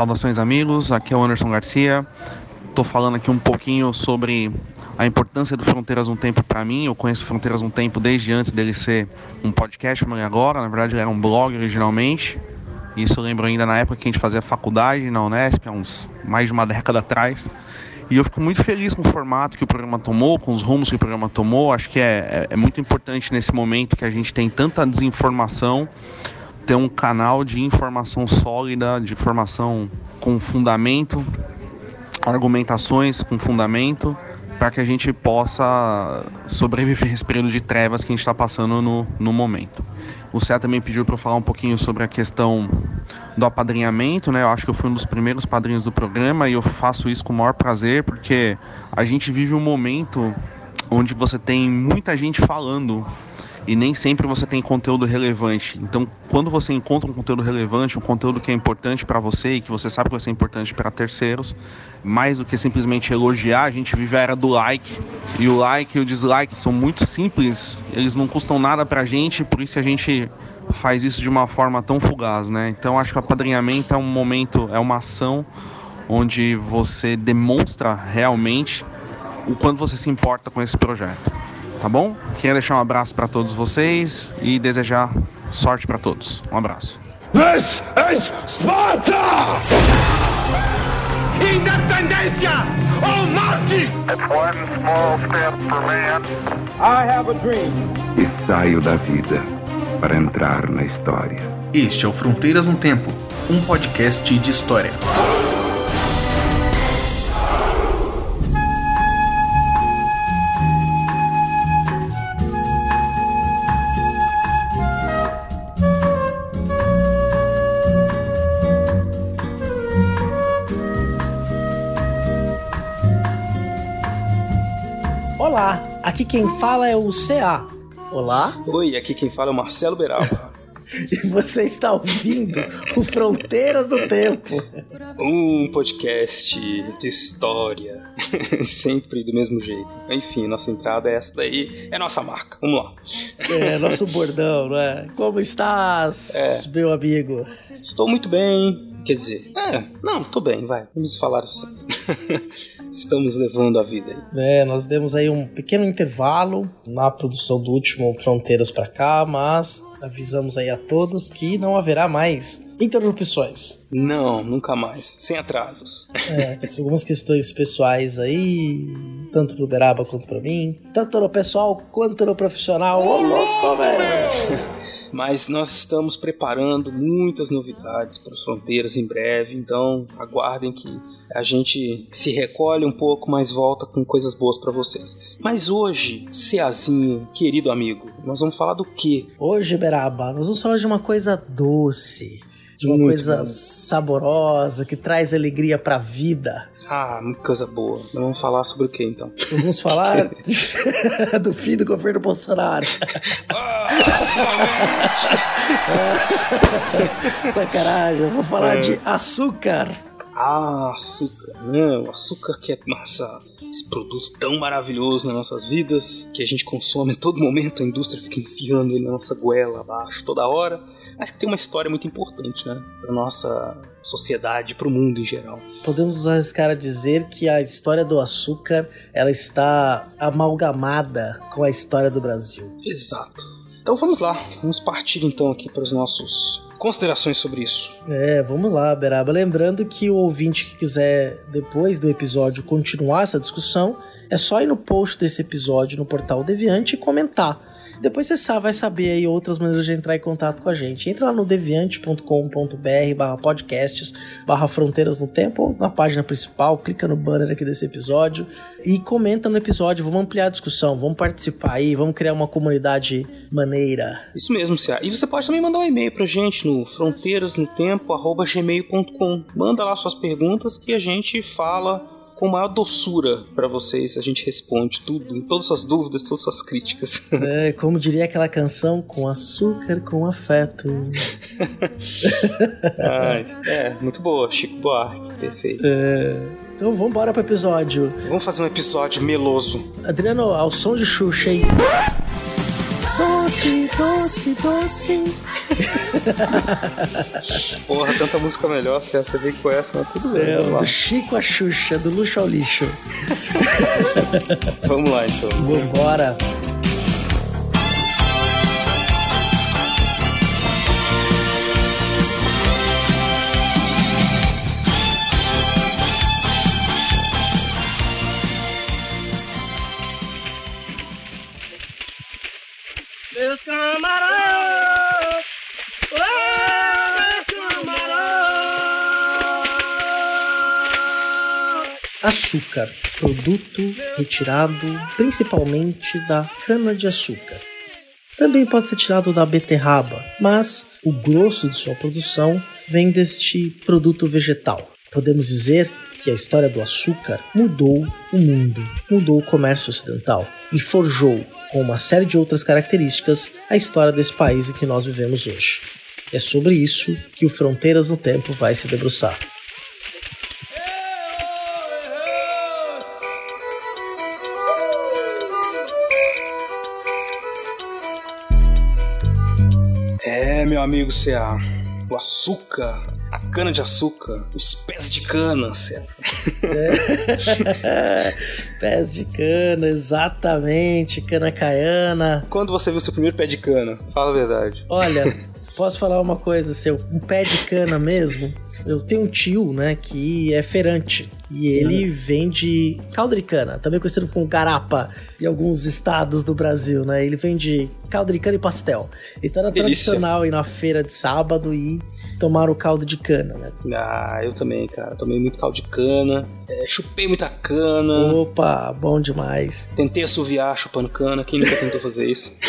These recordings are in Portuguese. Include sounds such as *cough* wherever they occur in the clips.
Saudações amigos, aqui é o Anderson Garcia. Estou falando aqui um pouquinho sobre a importância do Fronteiras no Tempo para mim. Eu conheço Fronteiras no Tempo desde antes dele ser um podcast ele é agora. Na verdade, ele era um blog originalmente. Isso eu lembro ainda na época que a gente fazia faculdade na Unesp, há uns mais de uma década atrás. E eu fico muito feliz com o formato que o programa tomou, com os rumos que o programa tomou. Acho que é, é, é muito importante nesse momento que a gente tem tanta desinformação, ter um canal de informação sólida, de informação com fundamento, argumentações com fundamento para que a gente possa sobreviver esse período de trevas que a gente está passando no, no momento. O Cé também pediu para eu falar um pouquinho sobre a questão do apadrinhamento, né? Eu acho que eu fui um dos primeiros padrinhos do programa e eu faço isso com o maior prazer, porque a gente vive um momento onde você tem muita gente falando e nem sempre você tem conteúdo relevante. Então, quando você encontra um conteúdo relevante, um conteúdo que é importante para você e que você sabe que vai ser importante para terceiros, mais do que simplesmente elogiar, a gente vive a era do like. E o like e o dislike são muito simples, eles não custam nada para a gente, por isso a gente faz isso de uma forma tão fugaz, né? Então, acho que o apadrinhamento é um momento, é uma ação onde você demonstra realmente o quanto você se importa com esse projeto tá bom? Quero deixar um abraço para todos vocês e desejar sorte para todos. Um abraço. This is Sparta! Independência ou morte! It's one small step for man. I have a dream. E saio da vida para entrar na história. Este é o Fronteiras no Tempo, um podcast de história. Aqui quem fala é o CA. Olá. Oi, aqui quem fala é o Marcelo Beraba. *laughs* e você está ouvindo o Fronteiras do Tempo. Um podcast de história, *laughs* sempre do mesmo jeito. Enfim, nossa entrada é essa daí, é nossa marca. Vamos lá. É, nosso bordão, não é? Como estás, é. meu amigo? Estou muito bem. Quer dizer, é, não, tô bem, vai. Vamos falar assim. *laughs* estamos levando a vida aí. É, nós demos aí um pequeno intervalo na produção do último Fronteiras para cá, mas avisamos aí a todos que não haverá mais interrupções. Não, nunca mais. Sem atrasos. É, *laughs* algumas questões pessoais aí, tanto pro Beraba quanto para mim, tanto no pessoal quanto no profissional. Ô, louco, velho! mas nós estamos preparando muitas novidades para as fronteiras em breve, então aguardem que a gente se recolhe um pouco, mas volta com coisas boas para vocês. Mas hoje, Ceazinho, querido amigo, nós vamos falar do quê? Hoje, Beraba, nós vamos falar de uma coisa doce, de uma Muito coisa bom. saborosa que traz alegria para a vida. Ah, coisa boa. Vamos falar sobre o que então? Vamos falar *laughs* do fim do governo Bolsonaro. *laughs* Sacanagem, eu vou falar é. de açúcar. Ah, açúcar. Não, açúcar que é massa. Esse produto tão maravilhoso nas nossas vidas, que a gente consome a todo momento, a indústria fica enfiando ele na nossa goela abaixo toda hora, mas que tem uma história muito importante, né? Pra nossa sociedade, para o mundo em geral. Podemos arriscar a dizer que a história do açúcar ela está amalgamada com a história do Brasil. Exato. Então vamos lá, vamos partir então aqui para os nossos considerações sobre isso. É, vamos lá, Beraba. Lembrando que o ouvinte que quiser, depois do episódio, continuar essa discussão, é só ir no post desse episódio no portal Deviante e comentar. Depois você vai saber aí outras maneiras de entrar em contato com a gente. Entra lá no deviante.com.br barra podcasts, barra fronteiras no tempo, ou na página principal, clica no banner aqui desse episódio e comenta no episódio. Vamos ampliar a discussão, vamos participar aí, vamos criar uma comunidade maneira. Isso mesmo, Cia. E você pode também mandar um e-mail pra gente no fronteirasnotempo.gmail.com. Manda lá suas perguntas que a gente fala com maior doçura para vocês. A gente responde tudo, todas suas dúvidas, todas suas críticas. *laughs* É, como diria aquela canção, com açúcar, com afeto. *laughs* Ai, é, muito boa, Chico Buarque, perfeito. É, então vamos embora pro episódio. Vamos fazer um episódio meloso. Adriano, ao som de Xuxa aí. Doce, doce, doce. *laughs* Porra, tanta música melhor, se você vem com essa, mas tudo bem. É, vamos lá. do Chico a Xuxa, do luxo ao lixo. Vamos lá então. Vambora. Açúcar, produto retirado principalmente da cana-de-açúcar. Também pode ser tirado da beterraba, mas o grosso de sua produção vem deste produto vegetal. Podemos dizer que a história do açúcar mudou o mundo, mudou o comércio ocidental e forjou, com uma série de outras características, a história desse país em que nós vivemos hoje. É sobre isso que o Fronteiras no Tempo vai se debruçar. Meu amigo CA, o açúcar, a cana de açúcar, os pés de cana, CA. *laughs* Pés de cana, exatamente, cana caiana. Quando você viu seu primeiro pé de cana? Fala a verdade. Olha, *laughs* posso falar uma coisa, seu um pé de cana mesmo? Eu tenho um tio, né, que é feirante e ele vende caldo de cana, também conhecido como garapa em alguns estados do Brasil, né? Ele vende caldo de cana e pastel. Então era Delícia. tradicional ir na feira de sábado e tomar o caldo de cana, né? Ah, eu também, cara. Tomei muito caldo de cana, é, chupei muita cana, Opa, bom demais. tentei assoviar chupando cana. Quem nunca tentou fazer isso? *laughs*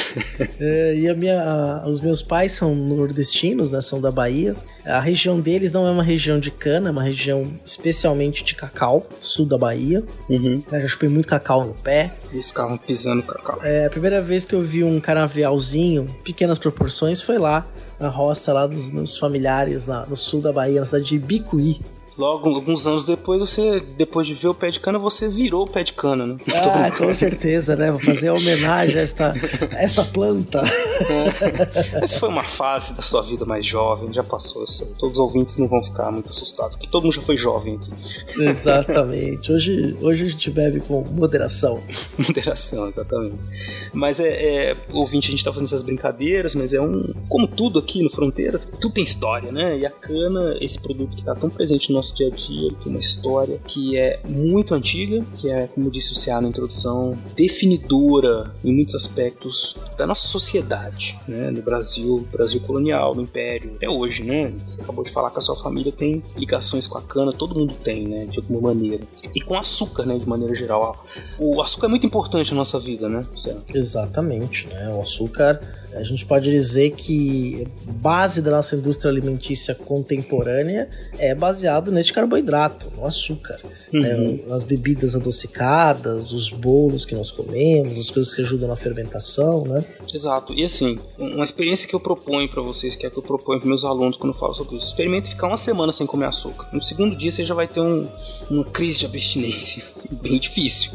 É, e a minha, a- os meus pais são nordestinos, né? São da Bahia. A região deles não é uma região de cana, é uma região especialmente de cacau, sul da Bahia. Uhum. Eu já chupei muito cacau no pé. Eles ficavam pisando cacau. É, a primeira vez que eu vi um canavialzinho, pequenas proporções, foi lá na roça lá dos meus familiares no sul da Bahia, na cidade de Bicuí. Logo, alguns anos depois, você, depois de ver o pé de cana, você virou o pé de cana, né? Ah, com certeza, né? Vou fazer homenagem a esta, a esta planta. Essa foi uma fase da sua vida mais jovem, já passou. Todos os ouvintes não vão ficar muito assustados, porque todo mundo já foi jovem aqui. Exatamente. Hoje, hoje a gente bebe com moderação. Moderação, exatamente. Mas é, é, ouvinte, a gente tá fazendo essas brincadeiras, mas é um. Como tudo aqui no Fronteiras, tudo tem história, né? E a cana, esse produto que tá tão presente no nosso dia a dia, tem uma história que é muito antiga, que é, como disse o Ceará na introdução, definidora em muitos aspectos da nossa sociedade, né? No Brasil, Brasil colonial, no Império, até hoje, né? Você acabou de falar que a sua família tem ligações com a cana, todo mundo tem, né? De alguma maneira. E com açúcar, né? De maneira geral. O açúcar é muito importante na nossa vida, né? Exatamente, né? O açúcar, a gente pode dizer que a base da nossa indústria alimentícia contemporânea é baseado neste carboidrato, no açúcar. né? As bebidas adocicadas, os bolos que nós comemos, as coisas que ajudam na fermentação, né? Exato. E assim, uma experiência que eu proponho pra vocês, que é a que eu proponho para meus alunos quando eu falo sobre isso. Experimente ficar uma semana sem comer açúcar. No segundo dia você já vai ter um, uma crise de abstinência. *laughs* Bem difícil.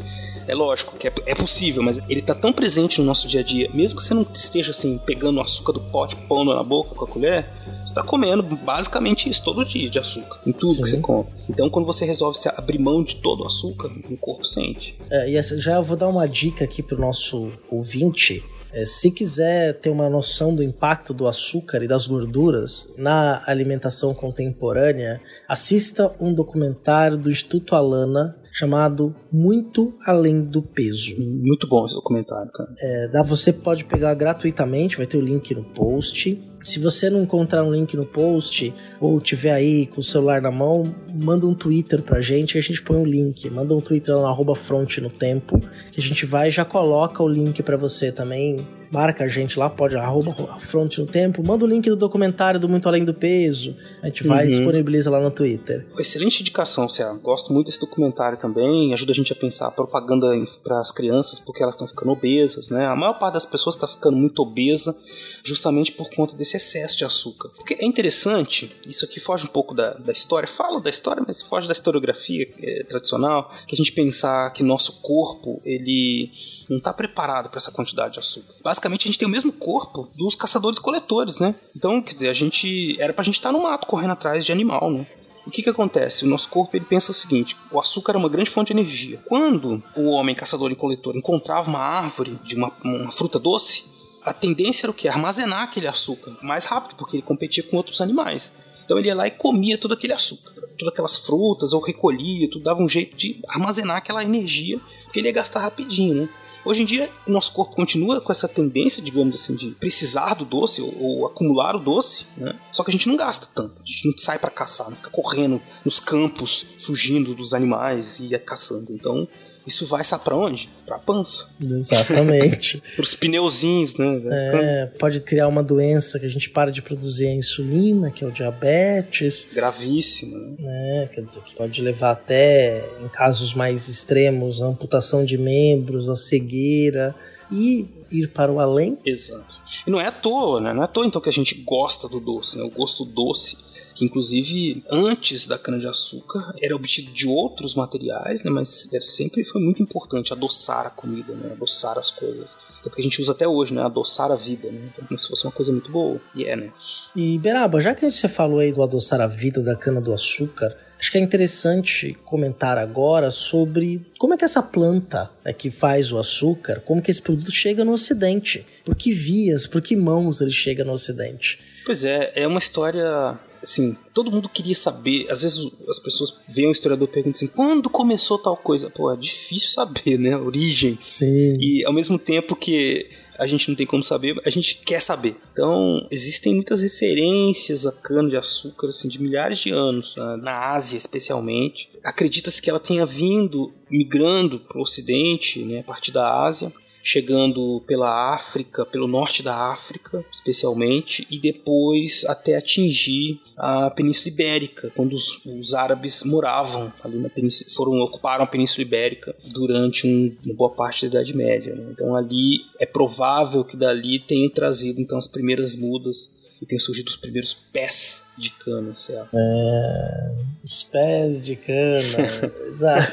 É lógico que é, é possível, mas ele tá tão presente no nosso dia a dia, mesmo que você não esteja assim, pegando o açúcar do pote, pondo na boca com a colher, você tá comendo basicamente isso todo dia de açúcar, em tudo Sim. que você come. Então quando você resolve se abrir mão de todo o açúcar, o corpo sente. É, e essa- já vou dar uma dica aqui pro nosso ouvinte. É, se quiser ter uma noção do impacto do açúcar e das gorduras na alimentação contemporânea, assista um documentário do Instituto Alana chamado Muito Além do Peso. Muito bom esse documentário, cara. É, dá, você pode pegar gratuitamente, vai ter o link no post. Se você não encontrar um link no post ou tiver aí com o celular na mão, manda um Twitter pra gente que a gente põe o link. Manda um Twitter lá no arroba front no tempo que a gente vai e já coloca o link pra você também. Marca a gente lá, pode arroba front no tempo. Manda o link do documentário do Muito Além do Peso. A gente vai e Uhum. disponibiliza lá no Twitter. Excelente indicação, Cia. Gosto muito desse documentário também. Ajuda a gente a pensar a propaganda para as crianças, porque elas estão ficando obesas, né? A maior parte das pessoas está ficando muito obesa justamente por conta desse excesso de açúcar. Porque é interessante, isso aqui foge um pouco da, da história, fala da história, mas foge da historiografia é, tradicional, que a gente pensar que nosso corpo, ele não está preparado para essa quantidade de açúcar. basicamente a gente tem o mesmo corpo dos caçadores-coletores, né? Então, quer dizer, a gente era pra gente estar no mato correndo atrás de animal, né? O que que acontece? O nosso corpo ele pensa o seguinte: o açúcar é uma grande fonte de energia. Quando o homem caçador e coletor encontrava uma árvore de uma, uma fruta doce, a tendência era o que? Armazenar aquele açúcar mais rápido, porque ele competia com outros animais. Então ele ia lá e comia todo aquele açúcar, todas aquelas frutas, ou recolhia, tudo dava um jeito de armazenar aquela energia, porque ele ia gastar rapidinho, né? Hoje em dia, nosso corpo continua com essa tendência, digamos assim, de precisar do doce ou, ou acumular o doce, né? Só que a gente não gasta tanto. A gente não sai para caçar, não fica correndo nos campos, fugindo dos animais e caçando. Então, isso vai sabe pra onde? Pra pança. Exatamente. *laughs* Pros pneuzinhos, né? É, pode criar uma doença que a gente para de produzir a insulina, que é o diabetes. Gravíssimo, né? né? Quer dizer, que pode levar até, em casos mais extremos, a amputação de membros, a cegueira e ir para o além. Exato. E não é à toa, né? Não é à toa então que a gente gosta do doce, né? O gosto doce que inclusive antes da cana-de-açúcar era obtido de outros materiais, né, mas era, sempre foi muito importante adoçar a comida, né, adoçar as coisas. É porque a gente usa até hoje, né, adoçar a vida, né, como se fosse uma coisa muito boa, e é, né. E Beraba, já que você falou aí do adoçar a vida da cana-do-açúcar, acho que é interessante comentar agora sobre como é que essa planta é que faz o açúcar, como que esse produto chega no Ocidente, por que vias, por que mãos ele chega no Ocidente. Pois é, é uma história assim, todo mundo queria saber. Às vezes as pessoas veem o historiador e perguntam assim: quando começou tal coisa? Pô, é difícil saber, né? A origem. Sim. E ao mesmo tempo que a gente não tem como saber, a gente quer saber. Então, existem muitas referências a cana-de-açúcar, assim, de milhares de anos, né? na Ásia especialmente. Acredita-se que ela tenha vindo migrando para o Ocidente, né, a partir da Ásia, chegando pela África, pelo norte da África, especialmente, e depois até atingir a Península Ibérica, quando os, os árabes moravam ali na península, foram ocuparam a Península Ibérica durante um, uma boa parte da Idade Média. Né? Então ali é provável que dali tenham trazido então as primeiras mudas e tenham surgido os primeiros pés de cana, certo? É, os pés de cana, *laughs* exato.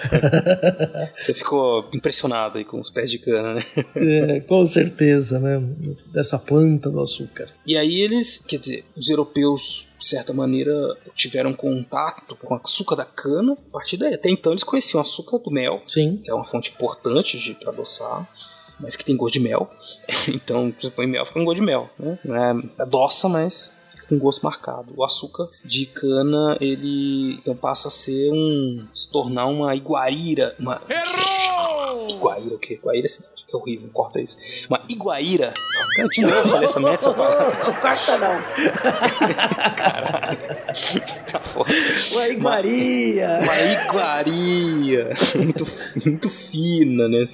Você ficou impressionado aí com os pés de cana, né? É, com certeza, né? Dessa planta do açúcar. E aí eles, quer dizer, os europeus de certa maneira tiveram contato com o açúcar da cana a partir daí. Até então eles conheciam o açúcar do mel, Sim. que é uma fonte importante de para adoçar, mas que tem gosto de mel. *laughs* Então você põe mel, fica com gosto de mel, né? É adoça, mas fica com gosto marcado. O açúcar de cana, ele então passa a ser um se tornar uma iguaíra, uma Errou! Iguaíra o quê? Iguaíra é cidade, que horrível, corta isso. Uma iguaíra. Cara, de novo eu falei essa merda só pra... Não corta não. Caralho. *laughs* Tá foda. Uma iguaria. Uma iguaria muito, muito fina, né?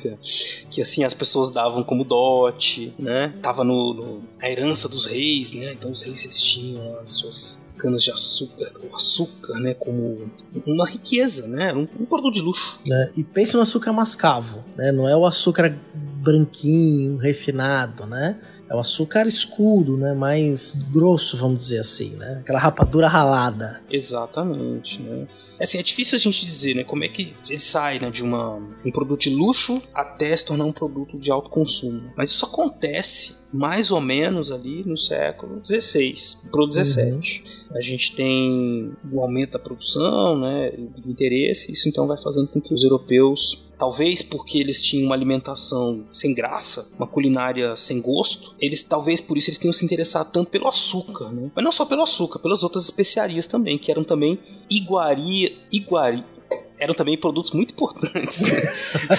Que assim as pessoas davam como dote, né? Tava no, no, a herança dos reis, né? Então os reis eles tinham as suas canas de açúcar, o açúcar, né? Como uma riqueza, né? Um, um produto de luxo. né? E pense no açúcar mascavo, né? Não é o açúcar branquinho, refinado, né? É o açúcar escuro, né? Mais grosso, vamos dizer assim, né? Aquela rapadura ralada. Exatamente, né? Assim, é difícil a gente dizer, né, como é que ele sai, né, de uma, um produto de luxo até se tornar um produto de alto consumo. Mas isso acontece mais ou menos ali no século XVI pro XVII. A gente tem o aumento da produção, né, do interesse, isso então vai fazendo com que os europeus talvez porque eles tinham uma alimentação sem graça, uma culinária sem gosto, eles talvez por isso eles tenham se interessado tanto pelo açúcar, né? Mas não só pelo açúcar, pelas outras especiarias também, que eram também iguaria, iguari, eram também produtos muito importantes.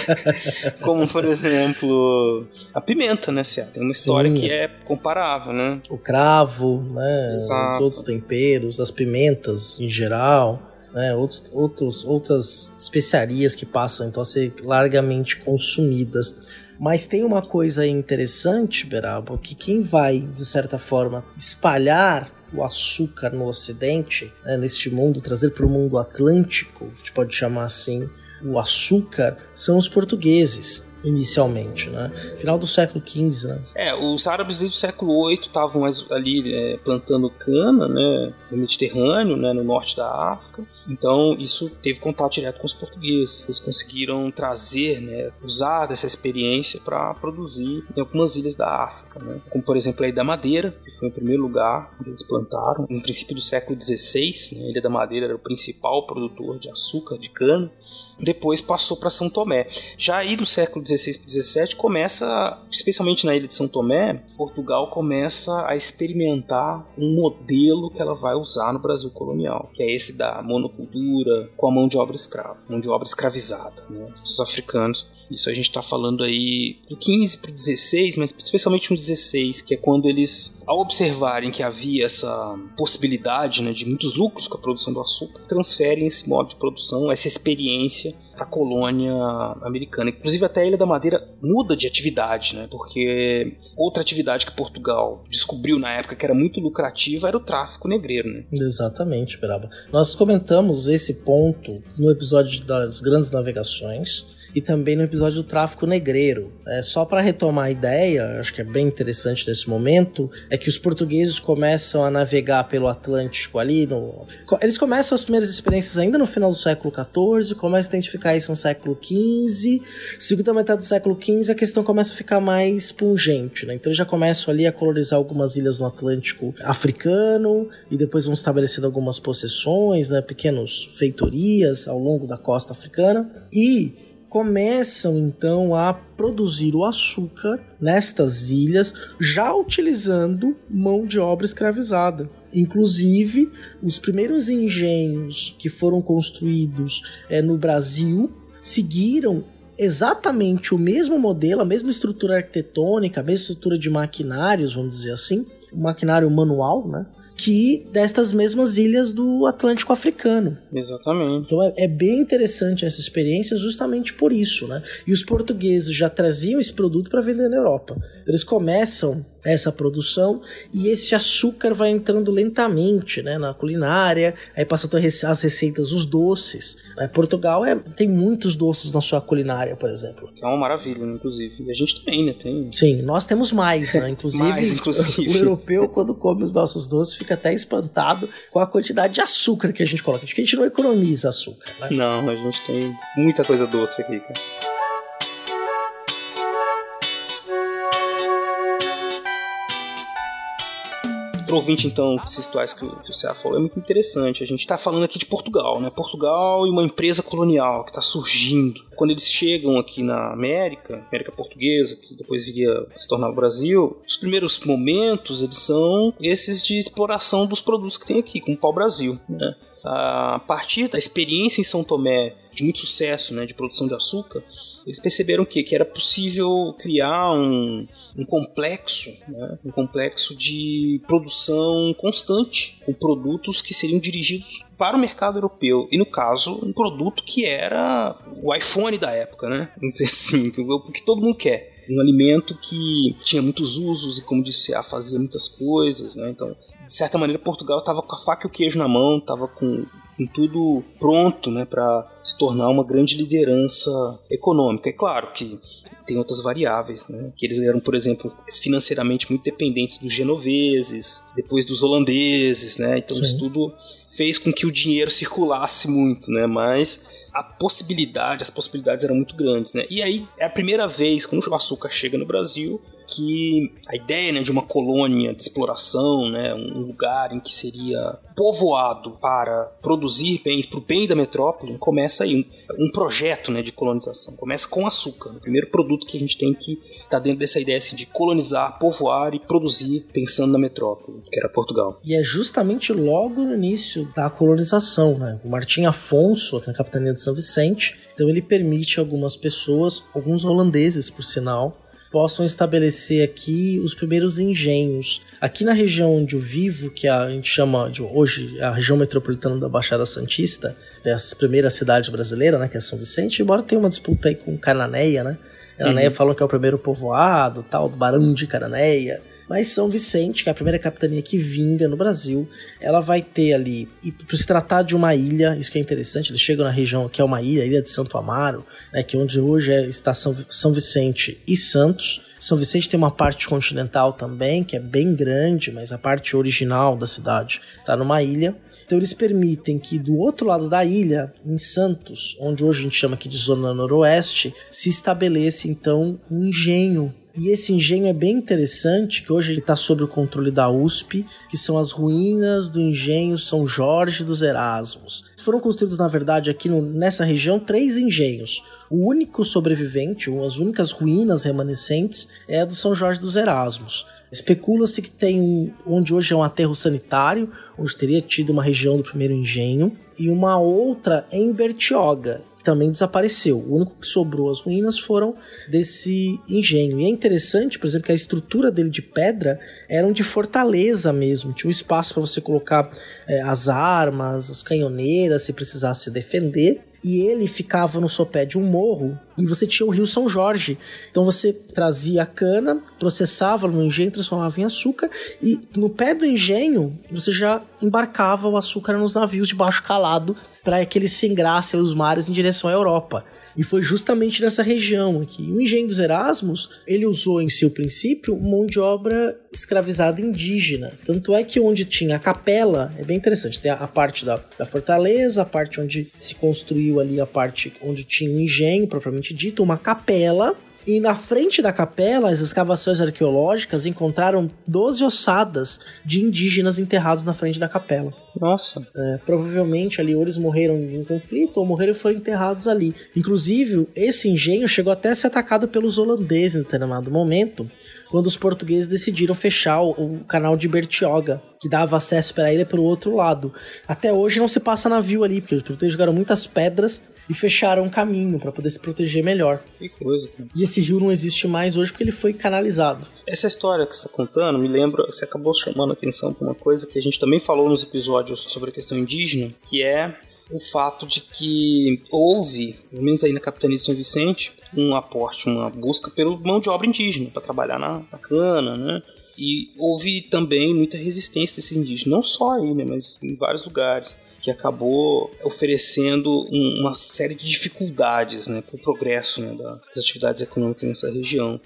*laughs* Como, por exemplo, a pimenta, né, Cia? Tem uma história Sim. que é comparável, né? O cravo, né? Exato. Os outros temperos, as pimentas em geral. Né, outros, outros, outras especiarias que passam então a ser largamente consumidas. Mas tem uma coisa interessante, Berabo, que quem vai, de certa forma, espalhar o açúcar no Ocidente, né, neste mundo, trazer para o mundo atlântico, a gente pode chamar assim, o açúcar, são os portugueses. Inicialmente, né? Final do século XV, né? É, os árabes desde o século VIII estavam ali é, plantando cana, né, no Mediterrâneo, né, no norte da África. Então isso teve contato direto com os portugueses. Eles conseguiram trazer, né, usar dessa experiência para produzir em algumas ilhas da África, né? como por exemplo a Ilha da Madeira, que foi o primeiro lugar onde eles plantaram. No princípio do século XVI, né, a Ilha da Madeira era o principal produtor de açúcar de cana depois passou para São Tomé. Já aí do século XVI para XVII começa, especialmente na ilha de São Tomé, Portugal começa a experimentar um modelo que ela vai usar no Brasil colonial, que é esse da monocultura com a mão de obra escrava, mão de obra escravizada, né, dos africanos. Isso a gente está falando aí do 15 para o 16, mas especialmente no 16, que é quando eles, ao observarem que havia essa possibilidade né, de muitos lucros com a produção do açúcar, transferem esse modo de produção, essa experiência para a colônia americana. Inclusive até a Ilha da Madeira muda de atividade, né? Porque outra atividade que Portugal descobriu na época que era muito lucrativa era o tráfico negreiro, né? Exatamente, Beraba. Nós comentamos esse ponto no episódio das grandes navegações e também no episódio do tráfico negreiro. É, só para retomar a ideia, acho que é bem interessante nesse momento, é que os portugueses começam a navegar pelo Atlântico ali. No... Eles começam as primeiras experiências ainda no final do século XIV, começam a identificar isso no século XV. Segunda metade do século XV, a questão começa a ficar mais pungente, né? Então eles já começam ali a colonizar algumas ilhas no Atlântico africano e depois vão estabelecendo algumas possessões, né? Pequenos feitorias ao longo da costa africana. E começam então a produzir o açúcar nestas ilhas, já utilizando mão de obra escravizada. Inclusive, os primeiros engenhos que foram construídos é, no Brasil seguiram exatamente o mesmo modelo, a mesma estrutura arquitetônica, a mesma estrutura de maquinários, vamos dizer assim, maquinário manual, né? Que destas mesmas ilhas do Atlântico Africano. Exatamente. Então é, é, bem interessante essa experiência justamente por isso, né? E os portugueses já traziam esse produto para vender na Europa. Eles começam essa produção e esse açúcar vai entrando lentamente né, na culinária, aí passa as receitas, os doces. Né? Portugal é, tem muitos doces na sua culinária, por exemplo. É uma maravilha, inclusive. E a gente também, né? Tem... Sim, nós temos mais, né? *laughs* Inclusive, mais, inclusive. o europeu, quando come os nossos doces, fica até espantado com a quantidade de açúcar que a gente coloca. Acho que a gente não economiza açúcar, né? Não, a gente tem muita coisa doce aqui, cara. Pro ouvinte, então, se situar isso que, que o Ceará falou, é muito interessante. A gente tá falando aqui de Portugal, né? Portugal e uma empresa colonial que tá surgindo. Quando eles chegam aqui na América, América Portuguesa, que depois viria se tornar o Brasil, os primeiros momentos, eles são esses de exploração dos produtos que tem aqui, como o pau-brasil, né? A partir da experiência em São Tomé, de muito sucesso, né, de produção de açúcar, eles perceberam que, que era possível criar um, um complexo, né? um complexo de produção constante, com produtos que seriam dirigidos para o mercado europeu. E no caso, um produto que era o iPhone da época, né? Vamos dizer assim, o que todo mundo quer. Um alimento que tinha muitos usos e, como disse fazia muitas coisas, né? Então, de certa maneira, Portugal estava com a faca e o queijo na mão, estava com, com tudo pronto né, para se tornar uma grande liderança econômica. É claro que tem outras variáveis, né? Que eles eram, por exemplo, financeiramente muito dependentes dos genoveses, depois dos holandeses, né? Então Sim. isso tudo fez com que o dinheiro circulasse muito, né? Mas a possibilidade, as possibilidades eram muito grandes, né? E aí é a primeira vez quando o açúcar chega no Brasil que a ideia né, de uma colônia de exploração, né, um lugar em que seria povoado para produzir bens para o bem da metrópole, começa aí um, um projeto né, de colonização. Começa com açúcar, o primeiro produto que a gente tem que estar tá dentro dessa ideia assim, de colonizar, povoar e produzir pensando na metrópole, que era Portugal. E é justamente logo no início da colonização, né? O Martim Afonso, na capitania de São Vicente, então ele permite algumas pessoas, alguns holandeses por sinal, possam estabelecer aqui os primeiros engenhos. Aqui na região onde eu vivo, que a gente chama de hoje a região metropolitana da Baixada Santista, é a primeira cidade brasileira, né, que é São Vicente, embora tenha uma disputa aí com Cananéia, né? Cananéia uhum. falam que é o primeiro povoado, tal, do Barão de Cananéia. Mas São Vicente, que é a primeira capitania que vinga no Brasil, ela vai ter ali, e por se tratar de uma ilha, isso que é interessante, eles chegam na região que é uma ilha, a ilha de Santo Amaro, né, que é onde hoje é estação São Vicente e Santos. São Vicente tem uma parte continental também, que é bem grande, mas a parte original da cidade está numa ilha. Então eles permitem que do outro lado da ilha, em Santos, onde hoje a gente chama aqui de Zona Noroeste, se estabeleça então um engenho e esse engenho é bem interessante, que hoje ele está sob o controle da USP, que são as ruínas do engenho São Jorge dos Erasmos. Foram construídos, na verdade, aqui no, nessa região, três engenhos. O único sobrevivente, ou as únicas ruínas remanescentes, é a do São Jorge dos Erasmos. Especula-se que tem um, onde hoje é um aterro sanitário, onde teria tido uma região do primeiro engenho, e uma outra em Bertioga, que também desapareceu. O único que sobrou as ruínas foram desse engenho. E é interessante, por exemplo, que a estrutura dele de pedra eram de fortaleza mesmo. Tinha um espaço para você colocar é, as armas, as canhoneiras, se precisasse se defender e ele ficava no sopé de um morro e você tinha o rio São Jorge. Então você trazia a cana, processava no engenho, transformava em açúcar e no pé do engenho você já embarcava o açúcar nos navios de baixo calado para que ele se engrasse os mares em direção à Europa. E foi justamente nessa região aqui. O engenho dos Erasmus, ele usou em seu princípio mão de obra escravizada indígena. Tanto é que onde tinha a capela, é bem interessante, tem a, parte da, da fortaleza, a parte onde se construiu ali, a parte onde tinha o um engenho propriamente dito, uma capela e na frente da capela, as escavações arqueológicas encontraram 12 ossadas de indígenas enterrados na frente da capela. Nossa. É, provavelmente ali ou eles morreram em um conflito ou morreram e foram enterrados ali. Inclusive, esse engenho chegou até a ser atacado pelos holandeses em determinado momento, quando os portugueses decidiram fechar o, o canal de Bertioga, que dava acesso para a ilha pelo outro lado. Até hoje não se passa navio ali, porque os portugueses jogaram muitas pedras e fecharam um caminho para poder se proteger melhor. Que coisa. Cara. E esse rio não existe mais hoje porque ele foi canalizado. Essa história que você está contando me lembra, você acabou chamando a atenção para uma coisa que a gente também falou nos episódios sobre a questão indígena, que é o fato de que houve, pelo menos aí na capitania de São Vicente, um aporte, uma busca pela mão de obra indígena para trabalhar na, na cana, né? E houve também muita resistência desses indígenas, não só aí, né, mas em vários lugares que acabou oferecendo um, uma série de dificuldades né, para o progresso né, das atividades econômicas nessa região.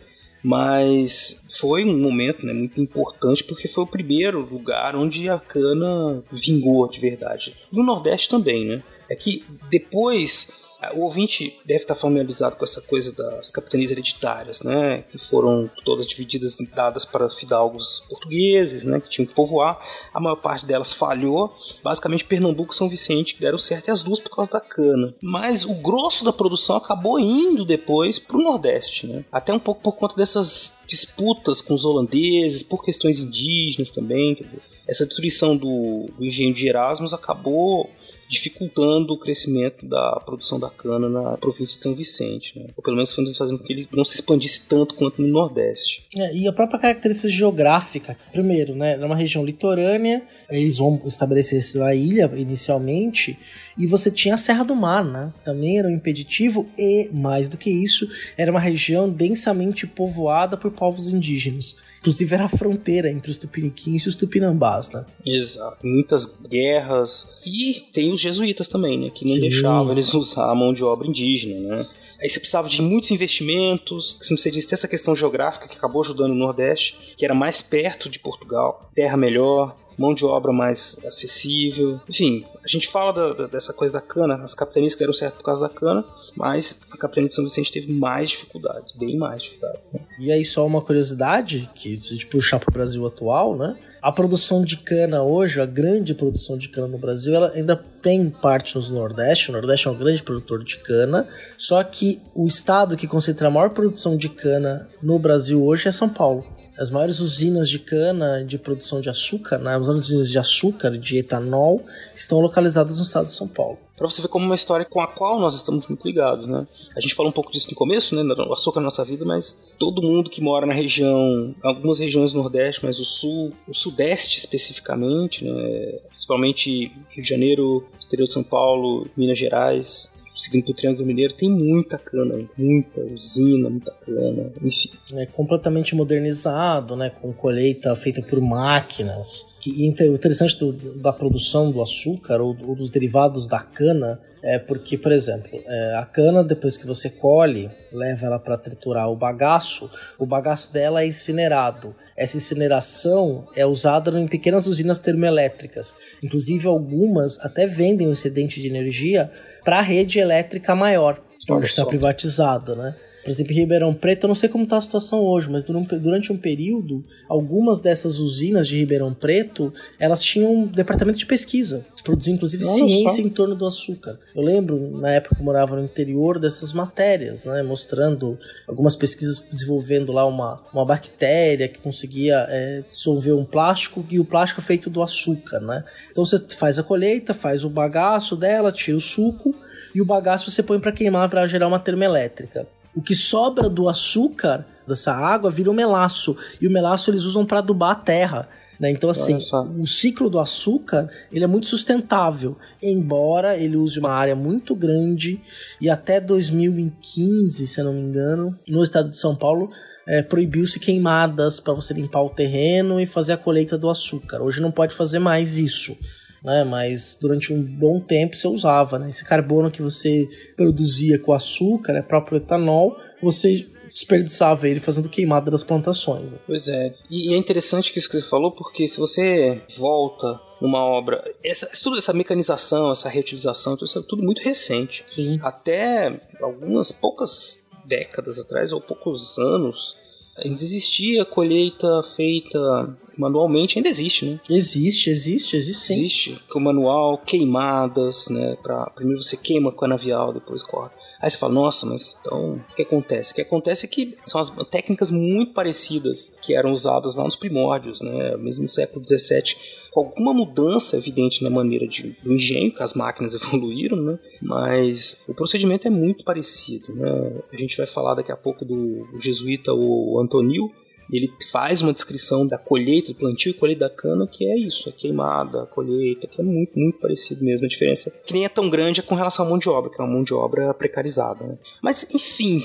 Mas foi um momento né, muito importante porque foi o primeiro lugar onde a cana vingou de verdade. No Nordeste também, né? É que depois o ouvinte deve estar familiarizado com essa coisa das capitanias hereditárias, né? Que foram todas divididas em dadas para fidalgos portugueses, né? Que tinham que povoar. A maior parte delas falhou. Basicamente, Pernambuco e São Vicente deram certo e as duas por causa da cana. Mas o grosso da produção acabou indo depois para o Nordeste, né? Até um pouco por conta dessas disputas com os holandeses, por questões indígenas também. Dizer, essa destruição do, do engenho de Erasmus acabou dificultando o crescimento da produção da cana na província de São Vicente, né? ou pelo menos fazendo com que ele não se expandisse tanto quanto no Nordeste. É, e a própria característica geográfica, primeiro, né, é uma região litorânea, eles vão estabelecer-se na ilha inicialmente, e você tinha a Serra do Mar, né? Também era um impeditivo e, mais do que isso, era uma região densamente povoada por povos indígenas. Inclusive era a fronteira entre os tupiniquins e os tupinambás, né? Exato. Muitas guerras. E tem os jesuítas também, né? Que não Sim. deixavam eles usar a mão de obra indígena, né? Aí você precisava de muitos investimentos, como você disse, tem essa questão geográfica que acabou ajudando o Nordeste, que era mais perto de Portugal, terra melhor, mão de obra mais acessível. Enfim, a gente fala da, da, dessa coisa da cana, as capitanias que deram certo por causa da cana, mas a capitania de São Vicente teve mais dificuldades, bem mais dificuldades. Né? E aí, só uma curiosidade, que se a gente puxar para o Brasil atual, né? A produção de cana hoje, a grande produção de cana no Brasil, ela ainda tem parte no Nordeste. O Nordeste é um grande produtor de cana, só que o estado que concentra a maior produção de cana no Brasil hoje é São Paulo. As maiores usinas de cana de produção de açúcar, né, as maiores usinas de açúcar, de etanol, estão localizadas no estado de São Paulo. Para você ver como uma história com a qual nós estamos muito ligados, né? A gente falou um pouco disso no começo, né? O açúcar na nossa vida, mas todo mundo que mora na região, algumas regiões do Nordeste, mas o Sul, o Sudeste especificamente, né? Principalmente Rio de Janeiro, interior de São Paulo, Minas Gerais, seguindo pro Triângulo Mineiro, tem muita cana, muita usina, muita cana, enfim. É completamente modernizado, né? Com colheita feita por máquinas. E o interessante do, da produção do açúcar ou, ou, dos derivados da cana é porque, por exemplo, é, a cana, depois que você colhe, leva ela para triturar o bagaço, o bagaço dela é incinerado. Essa incineração é usada em pequenas usinas termoelétricas. Inclusive, algumas até vendem o excedente de energia para a rede elétrica maior, que está privatizada, né? Por exemplo, em Ribeirão Preto, eu não sei como está a situação hoje, mas durante um período, algumas dessas usinas de Ribeirão Preto, elas tinham um departamento de pesquisa, que produzia inclusive Olha ciência em torno do açúcar. Eu lembro, na época que eu morava no interior, dessas matérias, né, mostrando algumas pesquisas desenvolvendo lá uma, uma bactéria que conseguia é, dissolver um plástico e o plástico feito do açúcar, né? Então você faz a colheita, faz o bagaço dela, tira o suco, e o bagaço você põe para queimar para gerar uma termoelétrica. O que sobra do açúcar dessa água vira o melaço e o melaço eles usam para adubar a terra. Né? Então, assim, o ciclo do açúcar ele é muito sustentável, embora ele use uma área muito grande e até 2015, se eu não me engano, no estado de São Paulo é, proibiu-se queimadas para você limpar o terreno e fazer a colheita do açúcar. Hoje não pode fazer mais isso né? Mas durante um bom tempo você usava, né? Esse carbono que você produzia com açúcar, né? próprio etanol, você desperdiçava ele fazendo queimada das plantações. Né? Pois é. E é interessante que isso que você falou, porque se você volta numa obra, essa, tudo essa mecanização, essa reutilização, tudo isso é tudo muito recente. Sim. Até algumas poucas décadas atrás, ou poucos anos, Ainda existia colheita feita manualmente, ainda existe, né? Existe, existe, existe sim. Existe, com manual, queimadas, né? Pra, primeiro você queima com canavial, depois corta. Aí você fala, nossa, mas então o que acontece? O que acontece é que são as técnicas muito parecidas que eram usadas lá nos primórdios, né? Mesmo no século XVII com alguma mudança evidente na maneira de, do engenho, que as máquinas *laughs* evoluíram, né? mas o procedimento é muito parecido. Né? A gente vai falar daqui a pouco do jesuíta o Antonil, ele faz uma descrição da colheita, do plantio e colheita da cana, que é isso, é queimada, a colheita, que é muito, muito parecido mesmo. A diferença que nem é tão grande é com relação à mão de obra, que é uma mão de obra precarizada. Né? Mas, enfim,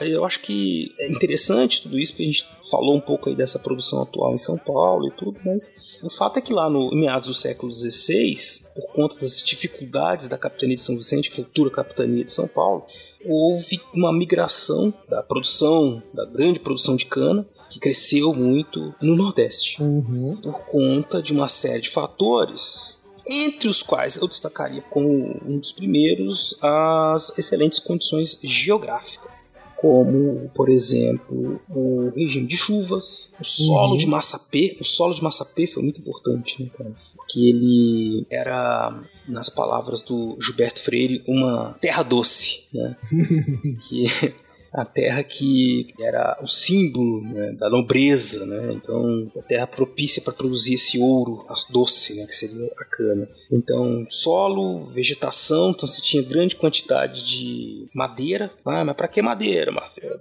eu acho que é interessante tudo isso, porque a gente falou um pouco aí dessa produção atual em São Paulo e tudo, mas o fato é que lá no meados do século XVI, por conta das dificuldades da capitania de São Vicente, futura capitania de São Paulo, houve uma migração da produção, da grande produção de cana, que cresceu muito no Nordeste, uhum. por conta de uma série de fatores, entre os quais eu destacaria como um dos primeiros as excelentes condições geográficas como, por exemplo, o regime de chuvas, o solo uhum. de Massapê. O solo de Massapê foi muito importante, né, cara? Porque ele era, nas palavras do Gilberto Freire, uma terra doce, né? *laughs* que a terra que era o símbolo né, da nobreza, né? Então, a terra propícia para produzir esse ouro doce, né, que seria a cana. Então, solo, vegetação, então você tinha grande quantidade de madeira. Ah, mas para que madeira, Marcelo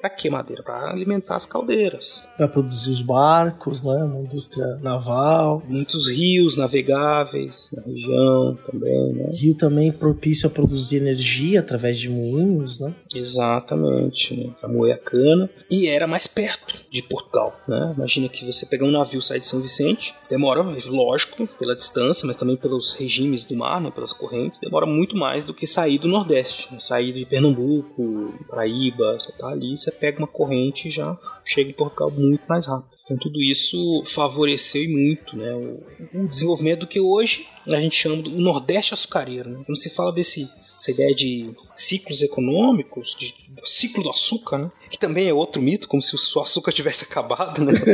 Para que madeira? Para alimentar as caldeiras. Para produzir os barcos, né? Uma indústria naval. Muitos rios navegáveis na região também, né? Rio também propício a produzir energia através de moinhos, né? Exatamente, né? Para moer a cana. E era mais perto de Portugal, né? Imagina que você pegar um navio sair de São Vicente, demora, lógico, pela distância, mas também pelo pelos regimes do mar, né, pelas correntes, demora muito mais do que sair do Nordeste. Né? Sair de Pernambuco, Paraíba, você tá ali, você pega uma corrente e já chega em Portugal muito mais rápido. Então tudo isso favoreceu muito né, o, o desenvolvimento do que hoje a gente chama do Nordeste açucareiro. Né? Quando se fala desse essa ideia de ciclos econômicos, de ciclo do açúcar, né? Que também é outro mito, como se o açúcar tivesse acabado, né? *laughs*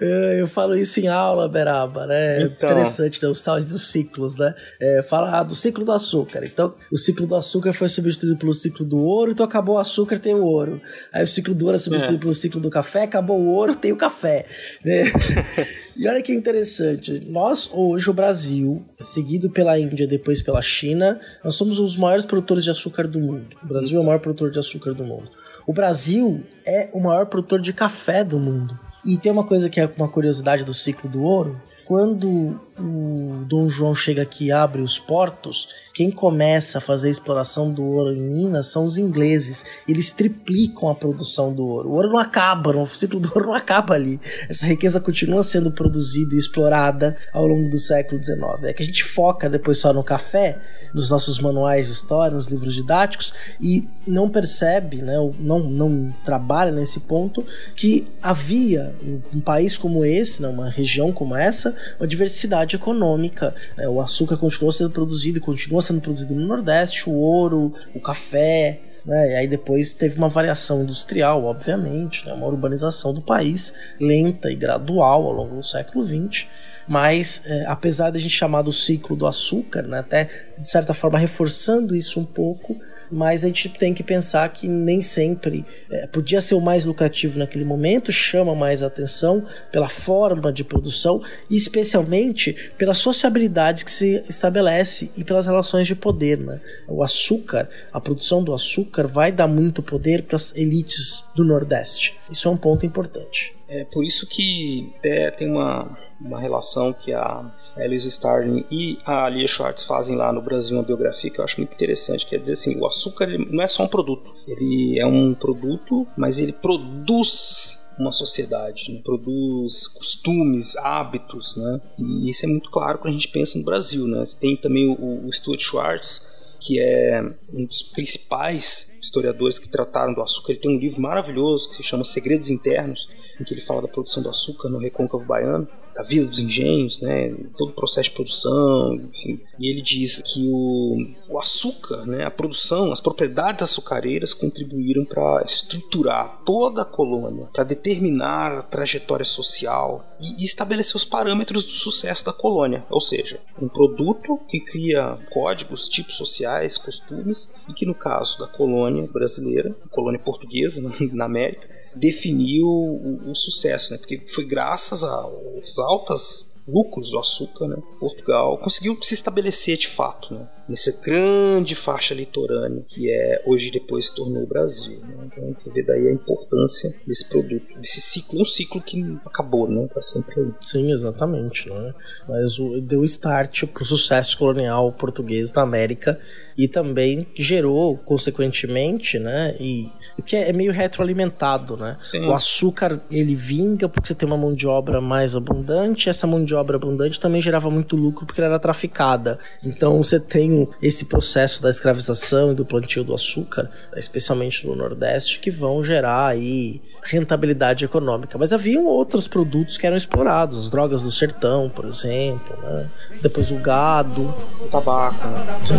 É, eu falo isso em aula, Beraba, né? Então... Interessante, né? Os tais dos ciclos, né? É, fala ah, do ciclo do açúcar. Então, o ciclo do açúcar foi substituído pelo ciclo do ouro, então acabou o açúcar, tem o ouro. Aí o ciclo do ouro é substituído é. pelo ciclo do café, acabou o ouro, tem o café. Né? *laughs* E olha que interessante, nós hoje, o Brasil, seguido pela Índia, depois pela China, nós somos os maiores produtores de açúcar do mundo. O Brasil é o maior produtor de açúcar do mundo. O Brasil é o maior produtor de café do mundo. E tem uma coisa que é uma curiosidade do ciclo do ouro. Quando o Dom João chega aqui e abre os portos, quem começa a fazer a exploração do ouro em Minas são os ingleses. Eles triplicam a produção do ouro. O ouro não acaba, o ciclo do ouro não acaba ali. Essa riqueza continua sendo produzida e explorada ao longo do século XIX. É que a gente foca depois só no café, nos nossos manuais de história, nos livros didáticos, e não percebe, né, não, não trabalha nesse ponto, que havia um país como esse, né, uma região como essa, uma diversidade econômica. Né, o açúcar continuou sendo produzido e continua sendo produzido no Nordeste, o ouro, o café, né? E aí depois teve uma variação industrial, obviamente, né? uma urbanização do país lenta e gradual ao longo do século XX. Mas é, apesar de a gente chamar do ciclo do açúcar, né? até de certa forma reforçando isso um pouco, mas a gente tem que pensar que nem sempre é, podia ser o mais lucrativo naquele momento, chama mais atenção pela forma de produção e especialmente pela sociabilidade que se estabelece e pelas relações de poder. Né? O açúcar, a produção do açúcar vai dar muito poder para as elites do Nordeste. Isso é um ponto importante. É por isso que é, tem uma, uma relação que a a Elisa Starling e a Lia Schwartz fazem lá no Brasil uma biografia que eu acho muito interessante. Quer dizer assim, o açúcar não é só um produto. Ele é um produto, mas ele produz uma sociedade, né? produz costumes, hábitos, né? E isso é muito claro quando a gente pensa no Brasil, né? Tem também o, o Stuart Schwartz, que é um dos principais historiadores que trataram do açúcar. Ele tem um livro maravilhoso que se chama Segredos Internos, em que ele fala da produção do açúcar no recôncavo baiano da vida dos engenhos, né, todo o processo de produção, enfim. E ele diz que o, o açúcar, né, a produção, as propriedades açucareiras contribuíram para estruturar toda a colônia, para determinar a trajetória social e, e estabelecer os parâmetros do sucesso da colônia. Ou seja, um produto que cria códigos, tipos sociais, costumes, e que no caso da colônia brasileira, colônia portuguesa *laughs* na América, definiu o, o, sucesso, né? Porque foi graças aos altas lucros do açúcar, né? Portugal conseguiu se estabelecer de fato, né? nessa grande faixa litorânea que é hoje depois se tornou o Brasil. Né? Então você vê daí a importância desse produto, desse ciclo, um ciclo que acabou, né? Tá sempre aí. Sim, exatamente, né? Mas o, deu start para o sucesso colonial português na América e também gerou, consequentemente, né? E o que é, é meio retroalimentado, né? Sim. O açúcar ele vinga porque você tem uma mão de obra mais abundante. Essa mão de obra abundante também gerava muito lucro porque ela era traficada. Então você tem esse processo da escravização e do plantio do açúcar, especialmente no Nordeste, que vão gerar aí rentabilidade econômica. Mas haviam outros produtos que eram explorados, as drogas do sertão, por exemplo, né? depois o gado, o tabaco. Né? Sim.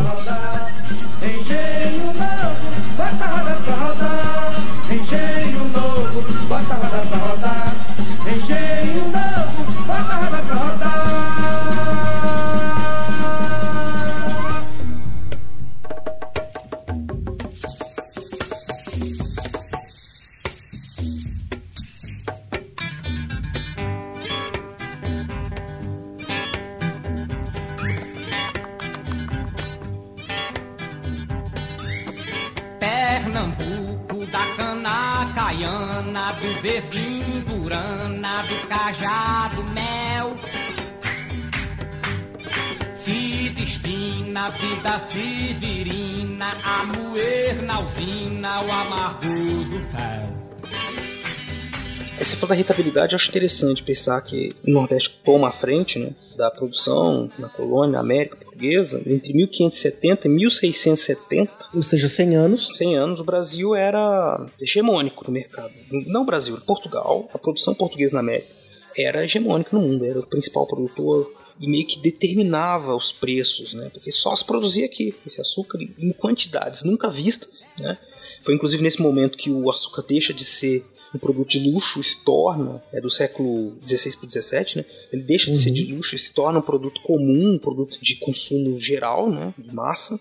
Engenho novo, bota roda pra rodar. Engenho do verdinho, do cajado, mel. Se destina vida severina, a moer na usina, o amargor do fel. Essa falou da rentabilidade, eu acho interessante pensar que o Nordeste toma a frente né, da produção na colônia na América Portuguesa entre 1570 e 1670. Ou seja, 100 anos. 100 anos, o Brasil era hegemônico no mercado. Não o Brasil, Portugal, a produção portuguesa na América era hegemônica no mundo, era o principal produtor e meio que determinava os preços, né? Porque só se produzia aqui esse açúcar em quantidades nunca vistas, né? Foi inclusive nesse momento que o açúcar deixa de ser um produto de luxo se torna, é do século 16 para 17, né? Ele deixa de uhum. ser de luxo e se torna um produto comum, um produto de consumo geral, né? De massa.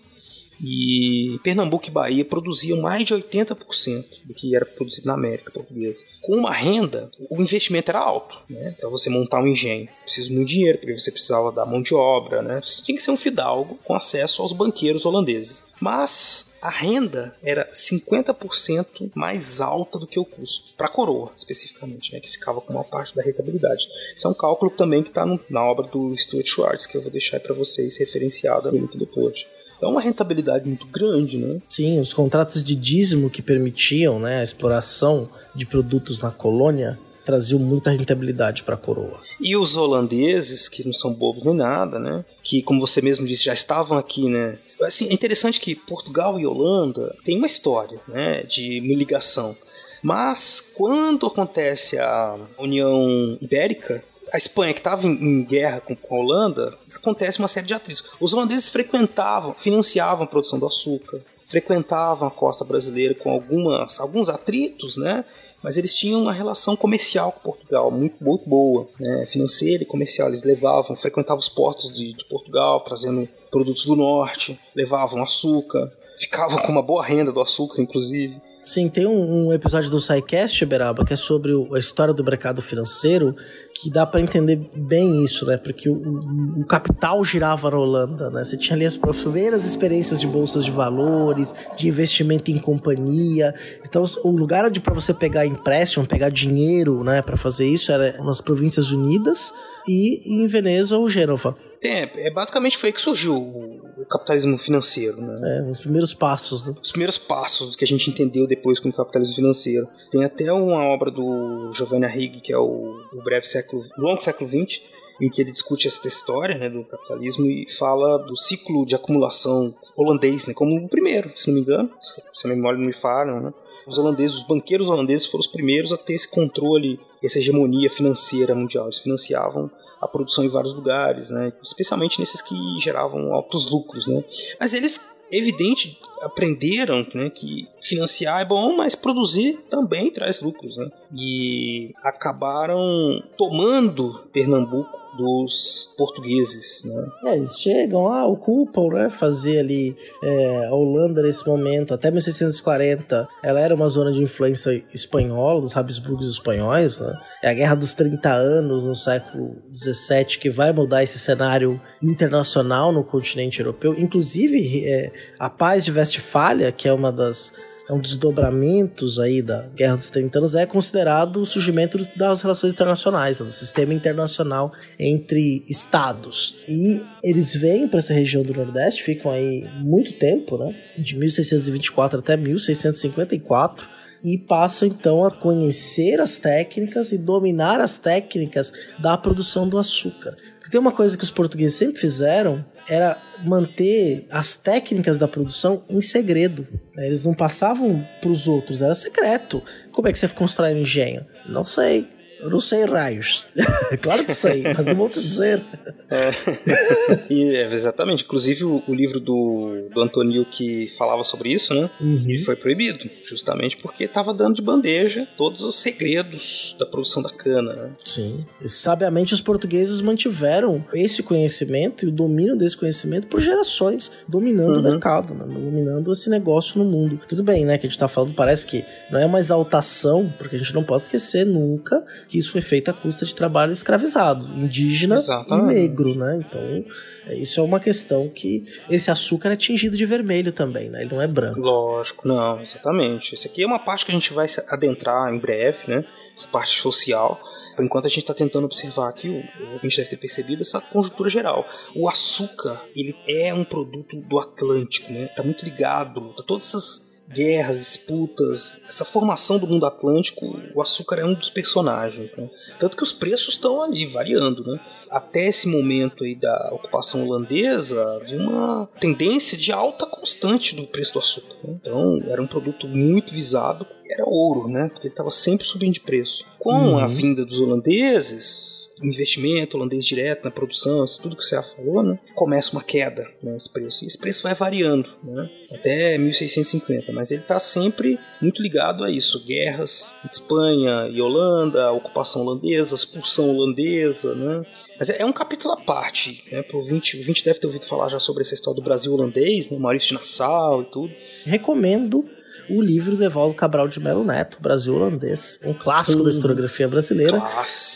E Pernambuco e Bahia produziam mais de 80% do que era produzido na América Portuguesa. Com uma renda, o investimento era alto, né? Para você montar um engenho. Precisa muito dinheiro, porque você precisava da mão de obra, né? Você tinha que ser um fidalgo com acesso aos banqueiros holandeses. Mas a renda era 50% mais alta do que o custo, para a coroa especificamente, né, que ficava com uma parte da rentabilidade. Isso é um cálculo também que está na obra do Stuart Schwartz, que eu vou deixar para vocês referenciada muito depois. É uma rentabilidade muito grande, né? Sim, os contratos de dízimo que permitiam né, a exploração de produtos na colônia traziam muita rentabilidade para a coroa. E os holandeses, que não são bobos nem nada, né? Que, como você mesmo disse, já estavam aqui, né? Assim, é interessante que Portugal e Holanda têm uma história, né? De ligação. Mas quando acontece a União Ibérica, a Espanha, que estava em, em, guerra com, com, a Holanda, acontece uma série de atritos. Os holandeses frequentavam, financiavam a produção do açúcar, frequentavam a costa brasileira com algumas, alguns atritos, né? Mas eles tinham uma relação comercial com Portugal muito, muito boa, né? financeira e comercial. Eles levavam, frequentavam os portos de, de Portugal, trazendo produtos do norte, levavam açúcar, ficavam com uma boa renda do açúcar, inclusive. Sim, tem um, um episódio do SciCast, Beraba, que é sobre o, a história do mercado financeiro, que dá para entender bem isso, né? Porque o, o, o, capital girava na Holanda, né? Você tinha ali as primeiras experiências de bolsas de valores, de investimento em companhia. Então, o lugar onde para você pegar empréstimo, pegar dinheiro, né, para fazer isso era nas Províncias Unidas e em Veneza ou Gênova. É, é basicamente foi que surgiu capitalismo financeiro, né? É, os primeiros passos, né? Os primeiros passos que a gente entendeu depois com o capitalismo financeiro. Tem até uma obra do Giovanni Arrighi, que é o, o breve século, o longo século XX, em que ele discute essa história né, do capitalismo e fala do ciclo de acumulação holandês, né, como o primeiro, se não me engano, se a memória não me falha, né? Os holandeses, os banqueiros holandeses foram os primeiros a ter esse controle, essa hegemonia financeira mundial. Eles financiavam a produção em vários lugares, né? especialmente nesses que geravam altos lucros. Né? Mas eles, evidente, aprenderam né, que financiar é bom, mas produzir também traz lucros. Né? E acabaram tomando Pernambuco dos portugueses, né? É, eles chegam lá, ocupam, né? Fazer ali é, a Holanda nesse momento, até 1640, ela era uma zona de influência espanhola, dos Habsburgos espanhóis, né? É a Guerra dos 30 Anos no século 17 que vai mudar esse cenário internacional no continente europeu. Inclusive, é, a Paz de Westfália, que é uma das é um desdobramentos aí da Guerra dos 30 anos, é considerado o surgimento das relações internacionais, né, do sistema internacional entre estados. E eles vêm para essa região do Nordeste, ficam aí muito tempo, né? De 1624 até 1654 e passam então a conhecer as técnicas e dominar as técnicas da produção do açúcar. Tem uma coisa que os portugueses sempre fizeram era manter as técnicas da produção em segredo. Eles não passavam para os outros, era secreto. Como é que você constrói um engenho? Não sei. Eu não sei raios. *laughs* claro que sei, mas não vou te dizer. É. *laughs* e, é, exatamente. Inclusive, o, o, livro do, do Antonio que falava sobre isso, né? Uhum. Ele foi proibido, justamente porque estava dando de bandeja todos os segredos da produção da cana, né? Sim. E, sabiamente, os portugueses mantiveram esse conhecimento e o domínio desse conhecimento por gerações, dominando uhum. o mercado, né? dominando esse negócio no mundo. Tudo bem, né? Que a gente está falando, parece que não é uma exaltação, porque a gente não pode esquecer nunca que isso foi feito à custa de trabalho escravizado, indígena Exatamente. e negro, né? Então, é, isso é uma questão que esse açúcar é tingido de vermelho também, né? Ele não é branco. Lógico, não, exatamente. Isso aqui é uma parte que a gente vai adentrar em breve, né? Essa parte social. Por enquanto a gente está tentando observar aqui, o ouvinte deve ter percebido essa conjuntura geral. O açúcar, ele é um produto do Atlântico, né? Tá muito ligado a todas essas guerras, disputas, essa formação do mundo atlântico, o açúcar é um dos personagens, né? Tanto que os preços estão ali variando, né? Até esse momento aí da ocupação holandesa, havia uma tendência de alta constante do preço do açúcar. Né? Então, era um produto muito visado, era ouro, né? Porque ele estava sempre subindo de preço. Com uhum. a vinda dos holandeses, investimento holandês direto na produção, tudo que você falou, né? Começa uma queda nesse preço. E esse preço vai variando, né? Até 1650, mas ele está sempre muito ligado a isso: guerras entre Espanha e Holanda, ocupação holandesa, expulsão holandesa, né? Mas é um capítulo à parte, né? Pro 20, o 20 deve ter ouvido falar já sobre essa história do Brasil holandês, né? Maurício de Nassau e tudo. Recomendo o livro do Evaldo Cabral de Melo Neto, Brasil Holandês, um clássico da historiografia brasileira.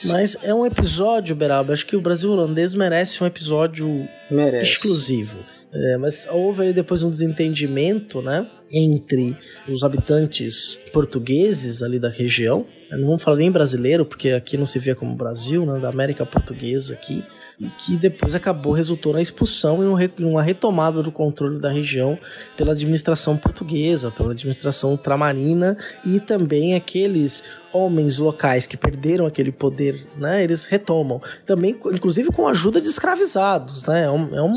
Mas é um episódio, Beraba, acho que o Brasil Holandês merece um episódio merece. exclusivo. É, mas houve aí depois um desentendimento, né, entre os habitantes portugueses ali da região. Não vamos falar nem brasileiro, porque aqui não se vê como Brasil, né, da América Portuguesa aqui, e que depois acabou resultou na expulsão e um uma retomada do controle da região pela administração portuguesa, pela administração ultramarina e também aqueles homens locais que perderam aquele poder, né? Eles retomam. Também, inclusive, com a ajuda de escravizados, né? É um, é um,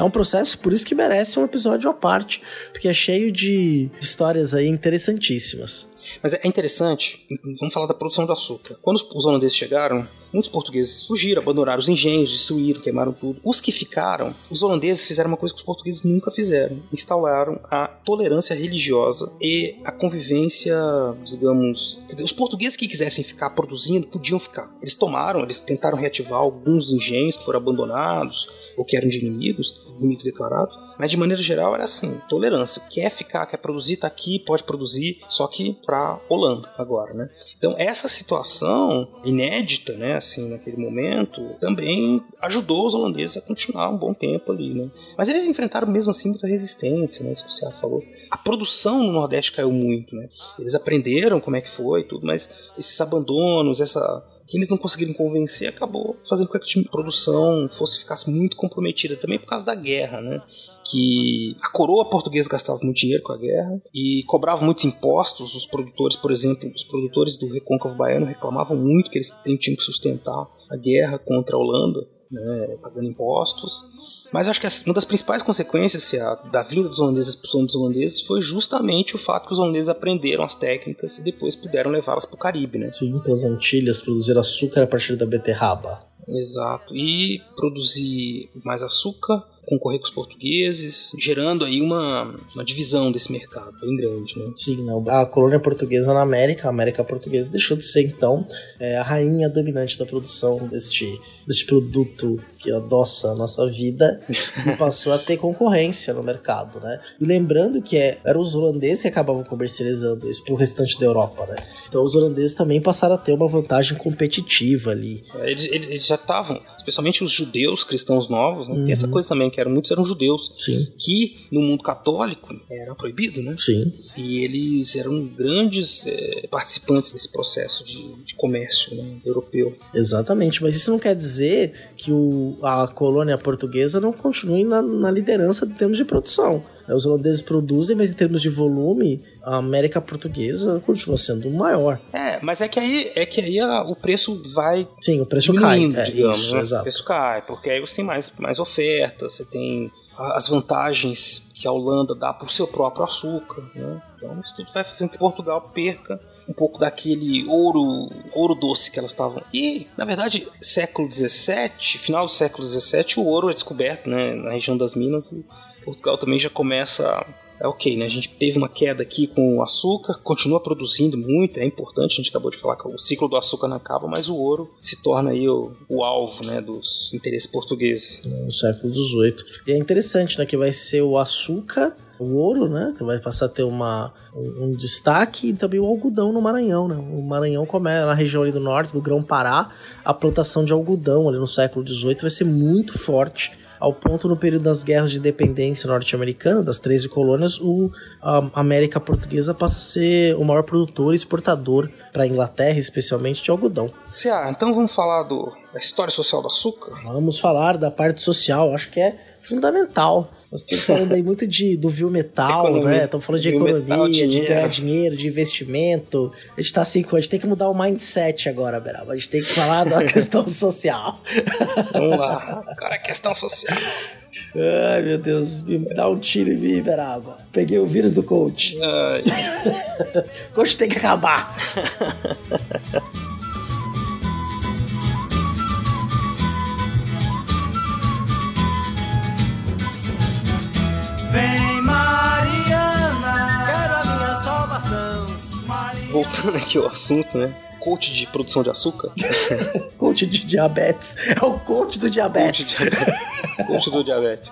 é um processo, por isso que merece um episódio à parte, porque é cheio de histórias aí interessantíssimas. Mas é interessante, vamos falar da produção do açúcar. Quando os holandeses chegaram, muitos portugueses fugiram, abandonaram os engenhos, destruíram, queimaram tudo. Os que ficaram, os holandeses fizeram uma coisa que os portugueses nunca fizeram: instauraram a tolerância religiosa e a convivência, digamos. Quer dizer, os portugueses que quisessem ficar produzindo podiam ficar. Eles tomaram, eles tentaram reativar alguns engenhos que foram abandonados ou que eram de inimigos, inimigos declarados. Mas de maneira geral era assim, tolerância. Quer ficar, quer produzir, tá aqui, pode produzir, só que pra Holanda agora, né? Então essa situação inédita, né, assim, naquele momento, também ajudou os holandeses a continuar um bom tempo ali, né? Mas eles enfrentaram mesmo assim muita resistência, né, isso que você falou. A produção no Nordeste caiu muito, né? Eles aprenderam como é que foi tudo, mas esses abandonos, essa que eles não conseguiram convencer, acabou fazendo com que a produção fosse ficasse muito comprometida também por causa da guerra, né? Que a coroa portuguesa gastava muito dinheiro com a guerra e cobrava muitos impostos. Os produtores, por exemplo, os produtores do Recôncavo Baiano reclamavam muito que eles tinham que sustentar a guerra contra a Holanda, né? Pagando impostos. Mas acho que uma das principais consequências da vinda dos holandeses, a expulsão dos holandeses, foi justamente o fato que os holandeses aprenderam as técnicas e depois puderam levá-las para o Caribe, né? Sim, pelas Antilhas, produzir açúcar a partir da beterraba. Exato. E produzir mais açúcar, concorrer com os portugueses, gerando aí uma, uma divisão desse mercado bem grande, né? Sim, a colônia portuguesa na América, a América portuguesa deixou de ser então é, a rainha dominante da produção deste, deste produto que adoça a nossa vida e *laughs* passou a ter concorrência no mercado, né? E lembrando que é, eram os holandeses que acabavam comercializando isso para o restante da Europa, né? Então os holandeses também passaram a ter uma vantagem competitiva ali. Eles, eles, eles já estavam, especialmente os judeus cristãos novos, né? Uhum. E essa coisa também, que eram muitos eram judeus. Sim. Que no mundo católico era proibido, né? Sim. E eles eram grandes é, participantes desse processo de, de comércio né, europeu. Exatamente, mas isso não quer dizer que o, a colônia portuguesa não continue na, na liderança em termos de produção. Os holandeses produzem, mas em termos de volume, a América Portuguesa continua sendo maior. É, mas é que aí, é que aí a, o preço vai. Sim, o preço cai. É, digamos, isso, né? exato. O preço cai, porque aí você tem mais, mais oferta, você tem as vantagens que a Holanda dá para o seu próprio açúcar. Né? Então isso tudo vai fazendo que Portugal perca um pouco daquele ouro, ouro doce que elas estavam. E, na verdade, século XVII, final do século XVII, o ouro é descoberto né, na região das Minas e Portugal também já começa. É ok, né? A gente teve uma queda aqui com o açúcar, continua produzindo muito, é importante. A gente acabou de falar que o ciclo do açúcar não acaba, mas o ouro se torna aí o, o alvo, né, dos interesses portugueses. No século XVIII. E é interessante, né, que vai ser o açúcar o ouro, né? Que vai passar a ter uma, um, destaque e também o algodão no Maranhão, né? O Maranhão começa na região ali do norte, do Grão-Pará, a plantação de algodão ali no século XVIII vai ser muito forte ao ponto no período das guerras de independência norte-americana, das 13 colônias, o, a América Portuguesa passa a ser o maior produtor e exportador para a Inglaterra, especialmente de algodão. Cia, então vamos falar do, da história social do açúcar? Vamos falar da parte social, acho que é fundamental. Nós estamos falando aí muito de, do viu metal, economia, né? Estamos falando de economia, metal, de ganhar dinheiro, de investimento. A gente tá assim, a gente tem que mudar o mindset agora, Beraba. A gente tem que falar da *laughs* questão social. Vamos lá. Cara, é questão social. Ai, meu Deus, me dá um tiro em mim, Beraba. Peguei o vírus do coach. *laughs* Coach tem que acabar. *laughs* Voltando aqui ao assunto, né? Coach de produção de açúcar. *laughs* coach de diabetes. É o coach do diabetes. *laughs* Coach, do diabetes.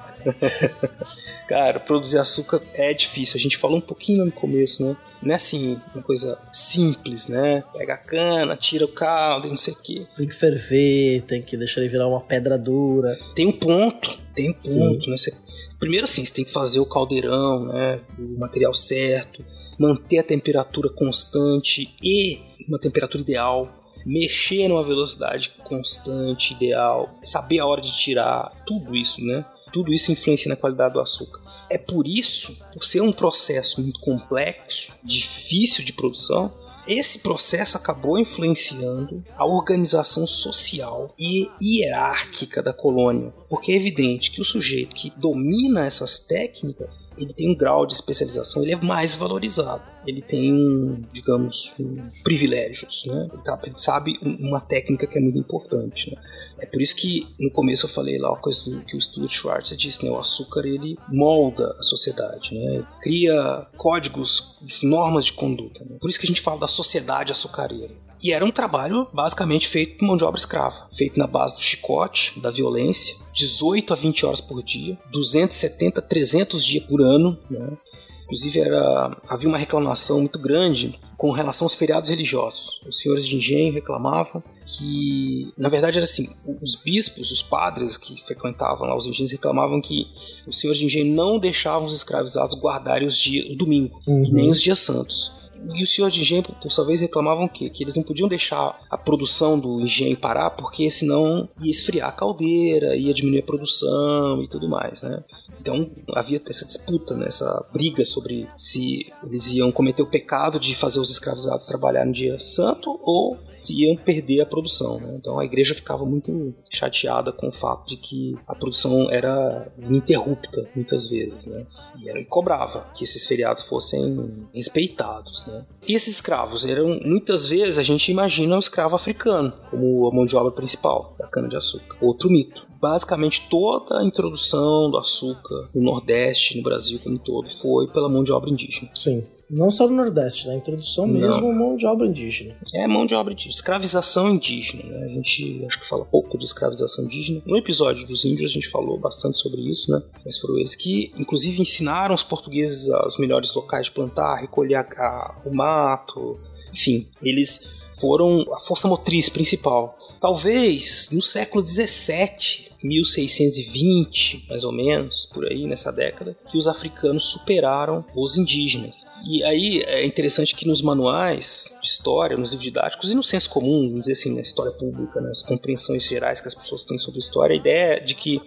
Cara, produzir açúcar é difícil. A gente falou um pouquinho no começo, né? Não é assim, uma coisa simples, né? Pega a cana, tira o caldo e não sei o quê. Tem que ferver, tem que deixar ele virar uma pedra dura. Tem um ponto, tem um ponto, Sim. né? Você Primeiro assim, você tem que fazer o caldeirão, né? O material certo, manter a temperatura constante e uma temperatura ideal, mexer numa velocidade constante, ideal, saber a hora de tirar, tudo isso, né? Tudo isso influencia na qualidade do açúcar. É por isso, por ser um processo muito complexo, difícil de produção, esse processo acabou influenciando a organização social e hierárquica da colônia, porque é evidente que o sujeito que domina essas técnicas, ele tem um grau de especialização, ele é mais valorizado, ele tem, digamos, privilégios, né? Ele, tá, sabe uma técnica que é muito importante, né? É por isso que no começo eu falei lá uma coisa do, que o Stuart Schwartz disse, né? O açúcar ele molda a sociedade, né? Cria códigos, normas de conduta. Né? Por isso que a gente fala da sociedade açucareira. E era um trabalho basicamente feito por mão de obra escrava, feito na base do chicote, da violência, 18 a 20 horas por dia, 270, 300 dias por ano, né? Inclusive era, havia uma reclamação muito grande com relação aos feriados religiosos. Os senhores de engenho reclamavam que, na verdade, era assim: os bispos, os padres que frequentavam lá os engenhos reclamavam que os senhores de engenho não deixavam os escravizados guardarem os dias, o domingo, Uhum. nem os dias santos. E os senhores de engenho, por sua vez, reclamavam que, que eles não podiam deixar a produção do engenho parar, porque senão ia esfriar a caldeira, ia diminuir a produção e tudo mais, né? Então havia essa disputa, né, essa briga sobre se eles iam cometer o pecado de fazer os escravizados trabalhar no dia santo ou se iam perder a produção. Né? Então a igreja ficava muito chateada com o fato de que a produção era ininterrupta muitas vezes. Né? E ela cobrava que esses feriados fossem respeitados. Né? E esses escravos eram, muitas vezes, a gente imagina o escravo africano como a mão de obra principal da cana-de-açúcar. Outro mito basicamente toda a introdução do açúcar no Nordeste, no Brasil como um todo, foi pela mão de obra indígena. Sim. Não só no Nordeste, na introdução Não. mesmo, mão de obra indígena. É mão de obra indígena. Escravização indígena. Né? A gente acho que fala pouco de escravização indígena. No episódio dos índios a gente falou bastante sobre isso, né? Mas foram eles que, inclusive, ensinaram os portugueses os melhores locais de plantar, recolher a- o mato. Enfim, eles foram a força motriz principal. Talvez no século XVII, 1620, mais ou menos, por aí nessa década, que os africanos superaram os indígenas. E aí é interessante que nos manuais de história, nos livros didáticos e no senso comum, vamos dizer assim, na história pública, nas compreensões gerais que as pessoas têm sobre história, a ideia é de que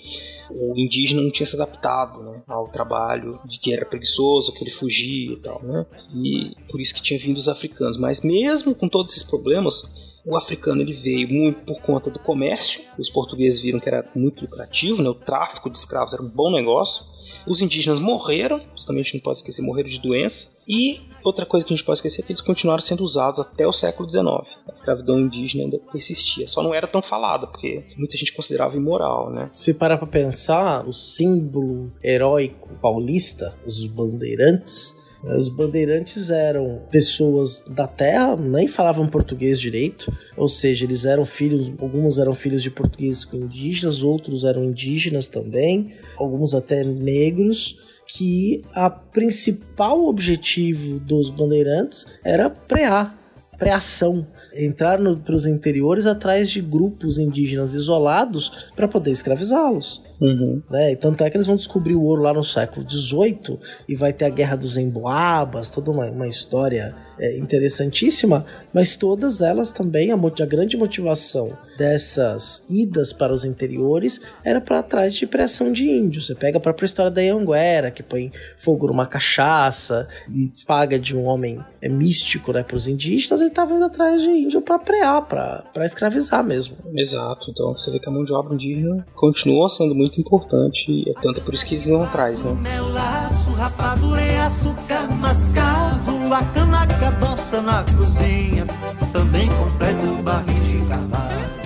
o indígena não tinha se adaptado né, ao trabalho, de que era preguiçoso, que ele fugia e tal, né? E por isso que tinha vindo os africanos. Mas mesmo com todos esses problemas, o africano ele veio muito por conta do comércio. Os portugueses viram que era muito lucrativo, né? O tráfico de escravos era um bom negócio. Os indígenas morreram, também a gente não pode esquecer, morreram de doença. E outra coisa que a gente pode esquecer é que eles continuaram sendo usados até o século XIX. A escravidão indígena ainda persistia, só não era tão falada, porque muita gente considerava imoral, né? Se parar pra pensar, o símbolo heróico paulista, os bandeirantes, os bandeirantes eram pessoas da terra, nem falavam português direito, ou seja, eles eram filhos, alguns eram filhos de portugueses com indígenas, outros eram indígenas também, alguns até negros, que a principal objetivo dos bandeirantes era prear, preação, entrar para os interiores atrás de grupos indígenas isolados para poder escravizá-los. Uhum. Né? E tanto é que eles vão descobrir o ouro lá no século XVIII e vai ter a Guerra dos Emboabas, toda uma, uma história é, interessantíssima, mas todas elas também, a, a grande motivação dessas idas para os interiores era para trás de pressão de índios. Você pega a própria história da Anguera, que põe fogo numa cachaça e paga de um homem é, místico né, para os indígenas, ele estava indo atrás de índio para prear, para escravizar mesmo. Exato, então você vê que a mão de obra indígena continua sendo muito importante, e é tanto por isso que eles vão atrás, né? Melaço, rapadura e açúcar mascavo A cana cadoça na cozinha Também completa o barril de cavalo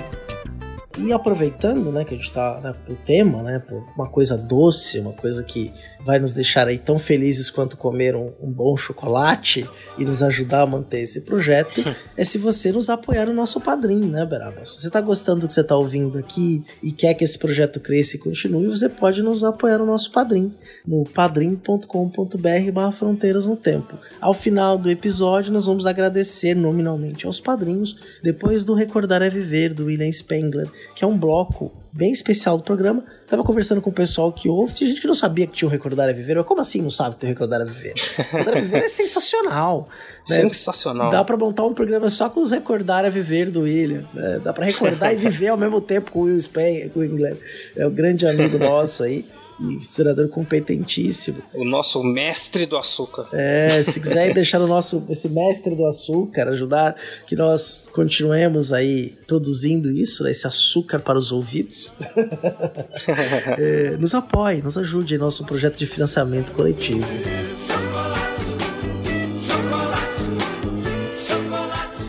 E aproveitando, né, que a gente tá né, pro tema, né, por uma coisa doce, uma coisa que vai nos deixar aí tão felizes quanto comer um, um bom chocolate e nos ajudar a manter esse projeto, *laughs* é se você nos apoiar no nosso padrinho, né, Beraba? Se você tá gostando do que você tá ouvindo aqui e quer que esse projeto cresça e continue, você pode nos apoiar no nosso padrinho, no padrim.com.br barra fronteiras no tempo. Ao final do episódio, nós vamos agradecer nominalmente aos padrinhos, depois do Recordar é Viver, do William Spengler, que é um bloco bem especial do programa. Tava conversando com o pessoal que ouve, tinha gente que não sabia que tinha o Recordar a Viver. Mas como assim não sabe que tem o Recordar a Viver? Recordar a Viver é *laughs* sensacional. né? Sensacional. Dá pra montar um programa só com os Recordar a Viver do William. né? Dá pra recordar e viver ao mesmo tempo com o Will Spen, com o Engler. É um grande amigo *laughs* nosso aí. Historiador competentíssimo. O nosso mestre do açúcar. É, se quiser deixar o nosso esse mestre do açúcar, ajudar que nós continuemos aí produzindo isso, né, esse açúcar para os ouvidos, é, nos apoie, nos ajude em nosso projeto de financiamento coletivo.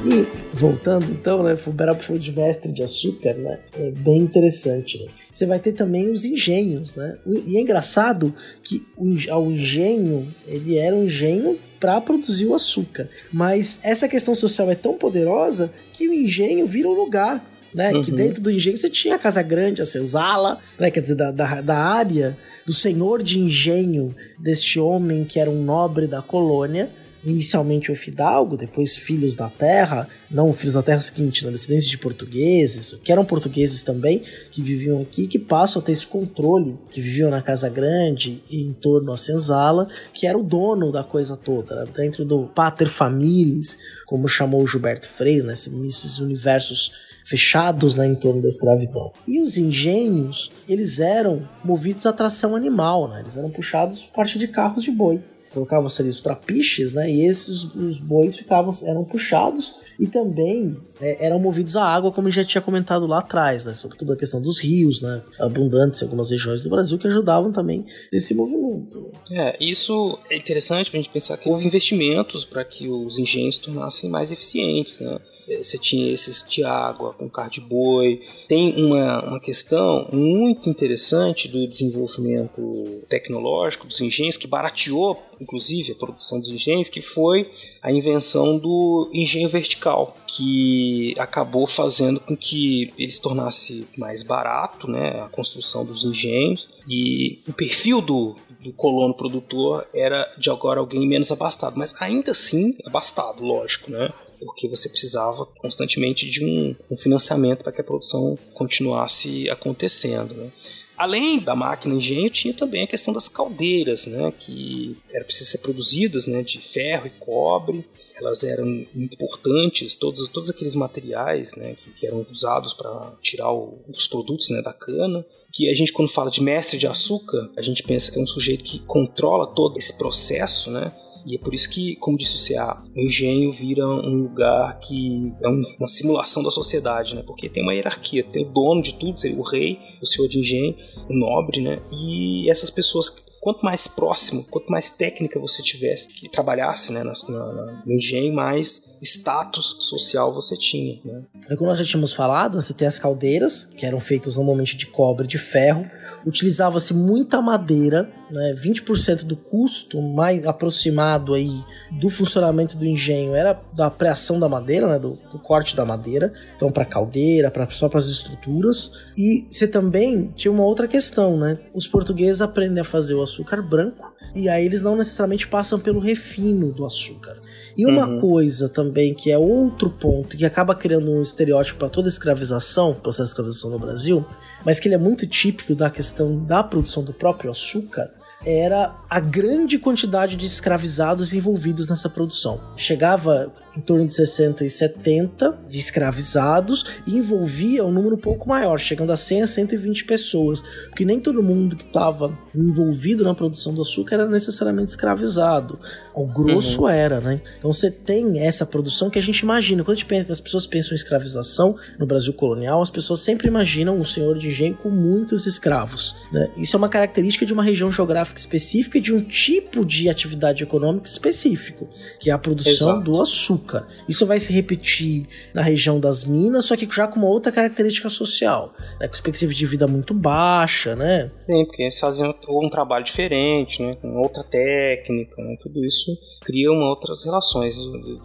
E voltando então, né, Fubera falou de mestre de açúcar, né, é bem interessante, né. Você vai ter também os engenhos, né, e é engraçado que o, eng- o engenho, ele era um engenho para produzir o açúcar, mas essa questão social é tão poderosa que o engenho vira um lugar, né, que Uhum. dentro do engenho você tinha a Casa Grande, a senzala, né, quer dizer, da, da, da área do senhor de engenho deste homem que era um nobre da colônia, inicialmente o fidalgo, depois filhos da terra, não filhos da terra seguinte, né, descendentes de portugueses, que eram portugueses também, que viviam aqui, que passam a ter esse controle, que viviam na Casa Grande e em torno à senzala, que era o dono da coisa toda, né, dentro do pater familias, como chamou o Gilberto Freire, né, esses universos fechados né, em torno da escravidão. E os engenhos, eles eram movidos à tração animal, né? eles eram puxados por parte de carros de boi. Colocavam-se ali os trapiches, né? E esses os bois ficavam, eram puxados e também é, eram movidos à água, como eu já tinha comentado lá atrás, né? Sobretudo a questão dos rios, né? Abundantes em algumas regiões do Brasil que ajudavam também nesse movimento. É, isso é interessante pra gente pensar que houve investimentos para que os engenhos se tornassem mais eficientes, né? É, Você tinha esses de água com carro de boi. Tem uma, uma questão muito interessante do desenvolvimento tecnológico dos engenhos, que barateou, inclusive, a produção dos engenhos, que foi a invenção do engenho vertical, que acabou fazendo com que ele se tornasse mais barato, né, a construção dos engenhos, e o perfil do, do colono produtor era de agora alguém menos abastado, mas ainda assim abastado, lógico, né? Porque você precisava constantemente de um, um financiamento para que a produção continuasse acontecendo, né? Além da máquina engenho, tinha também a questão das caldeiras, né, que era preciso ser produzidas, né, de ferro e cobre. Elas eram importantes, todos, todos aqueles materiais, né, que, que eram usados para tirar o- os produtos, né, da cana. Que a gente, quando fala de mestre de açúcar, a gente pensa que é um sujeito que controla todo esse processo, né, e é por isso que, como disse o CA, o engenho vira um lugar que é um- uma simulação da sociedade, né? Porque tem uma hierarquia, tem o dono de tudo, seria o rei, o senhor de engenho, o nobre, né? E essas pessoas, quanto mais próximo, quanto mais técnica você tivesse, que trabalhasse né, na- no engenho, mais status social você tinha, né? Como nós já tínhamos falado, você tem as caldeiras, que eram feitas normalmente de cobre e de ferro. Utilizava-se muita madeira, né? 20% do custo mais aproximado aí do funcionamento do engenho era da preação da madeira, né? do, do corte da madeira. Então, para caldeira, para só para as estruturas. E você também tinha uma outra questão, né? Os portugueses aprendem a fazer o açúcar branco e aí eles não necessariamente passam pelo refino do açúcar. E uma Uhum. coisa também que é outro ponto que acaba criando um estereótipo para toda a escravização, processo de escravização no Brasil, mas que ele é muito típico da questão da produção do próprio açúcar, era a grande quantidade de escravizados envolvidos nessa produção. Chegava em torno de 60 e 70 de escravizados e envolvia um número um pouco maior, chegando a 100 a 120 pessoas, porque nem todo mundo que estava envolvido na produção do açúcar era necessariamente escravizado. O grosso era, né? Então você tem essa produção que a gente imagina. Quando a gente pensa, as pessoas pensam em escravização no Brasil colonial, as pessoas sempre imaginam um senhor de engenho com muitos escravos. né? Isso é uma característica de uma região geográfica específica e de um tipo de atividade econômica específico, que é a produção Exato. do açúcar. Isso vai se repetir na região das minas, só que já com uma outra característica social, né? com expectativa de vida muito baixa, né? Sim, porque eles faziam um trabalho diferente, né? Com outra técnica, né? Tudo isso cria uma outras relações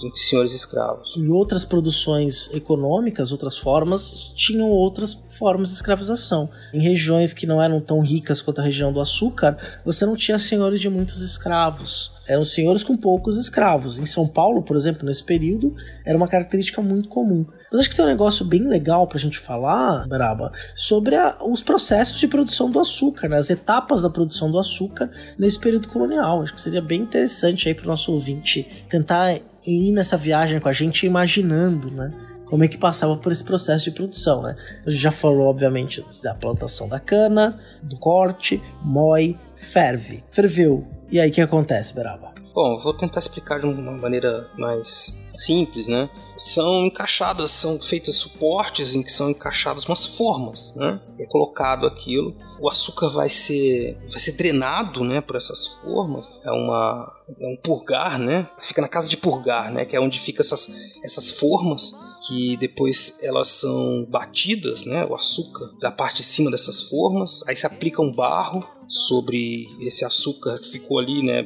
entre senhores e escravos. E outras produções econômicas, outras formas, tinham outras formas de escravização. Em regiões que não eram tão ricas quanto a região do açúcar, você não tinha senhores de muitos escravos. Eram senhores com poucos escravos. Em São Paulo, por exemplo, nesse período, era uma característica muito comum. Mas acho que tem um negócio bem legal pra gente falar, Braba, sobre a, os processos de produção do açúcar, né? as etapas da produção do açúcar nesse período colonial. Acho que seria bem interessante aí pro nosso ouvinte tentar ir nessa viagem com a gente imaginando, né? Como é que passava por esse processo de produção, né? A gente já falou, obviamente, da plantação da cana, do corte, moe, ferve. Ferveu. E aí o que acontece, Beraba? Bom, vou tentar explicar de uma maneira mais simples, né? São encaixadas, são feitos suportes em que são encaixadas umas formas, né? É colocado aquilo, o açúcar vai ser vai ser drenado, né, por essas formas. É uma é um purgar, né? Fica na casa de purgar, né, que é onde fica essas essas formas que depois elas são batidas, né, o açúcar da parte de cima dessas formas, aí se aplica um barro sobre esse açúcar que ficou ali, né,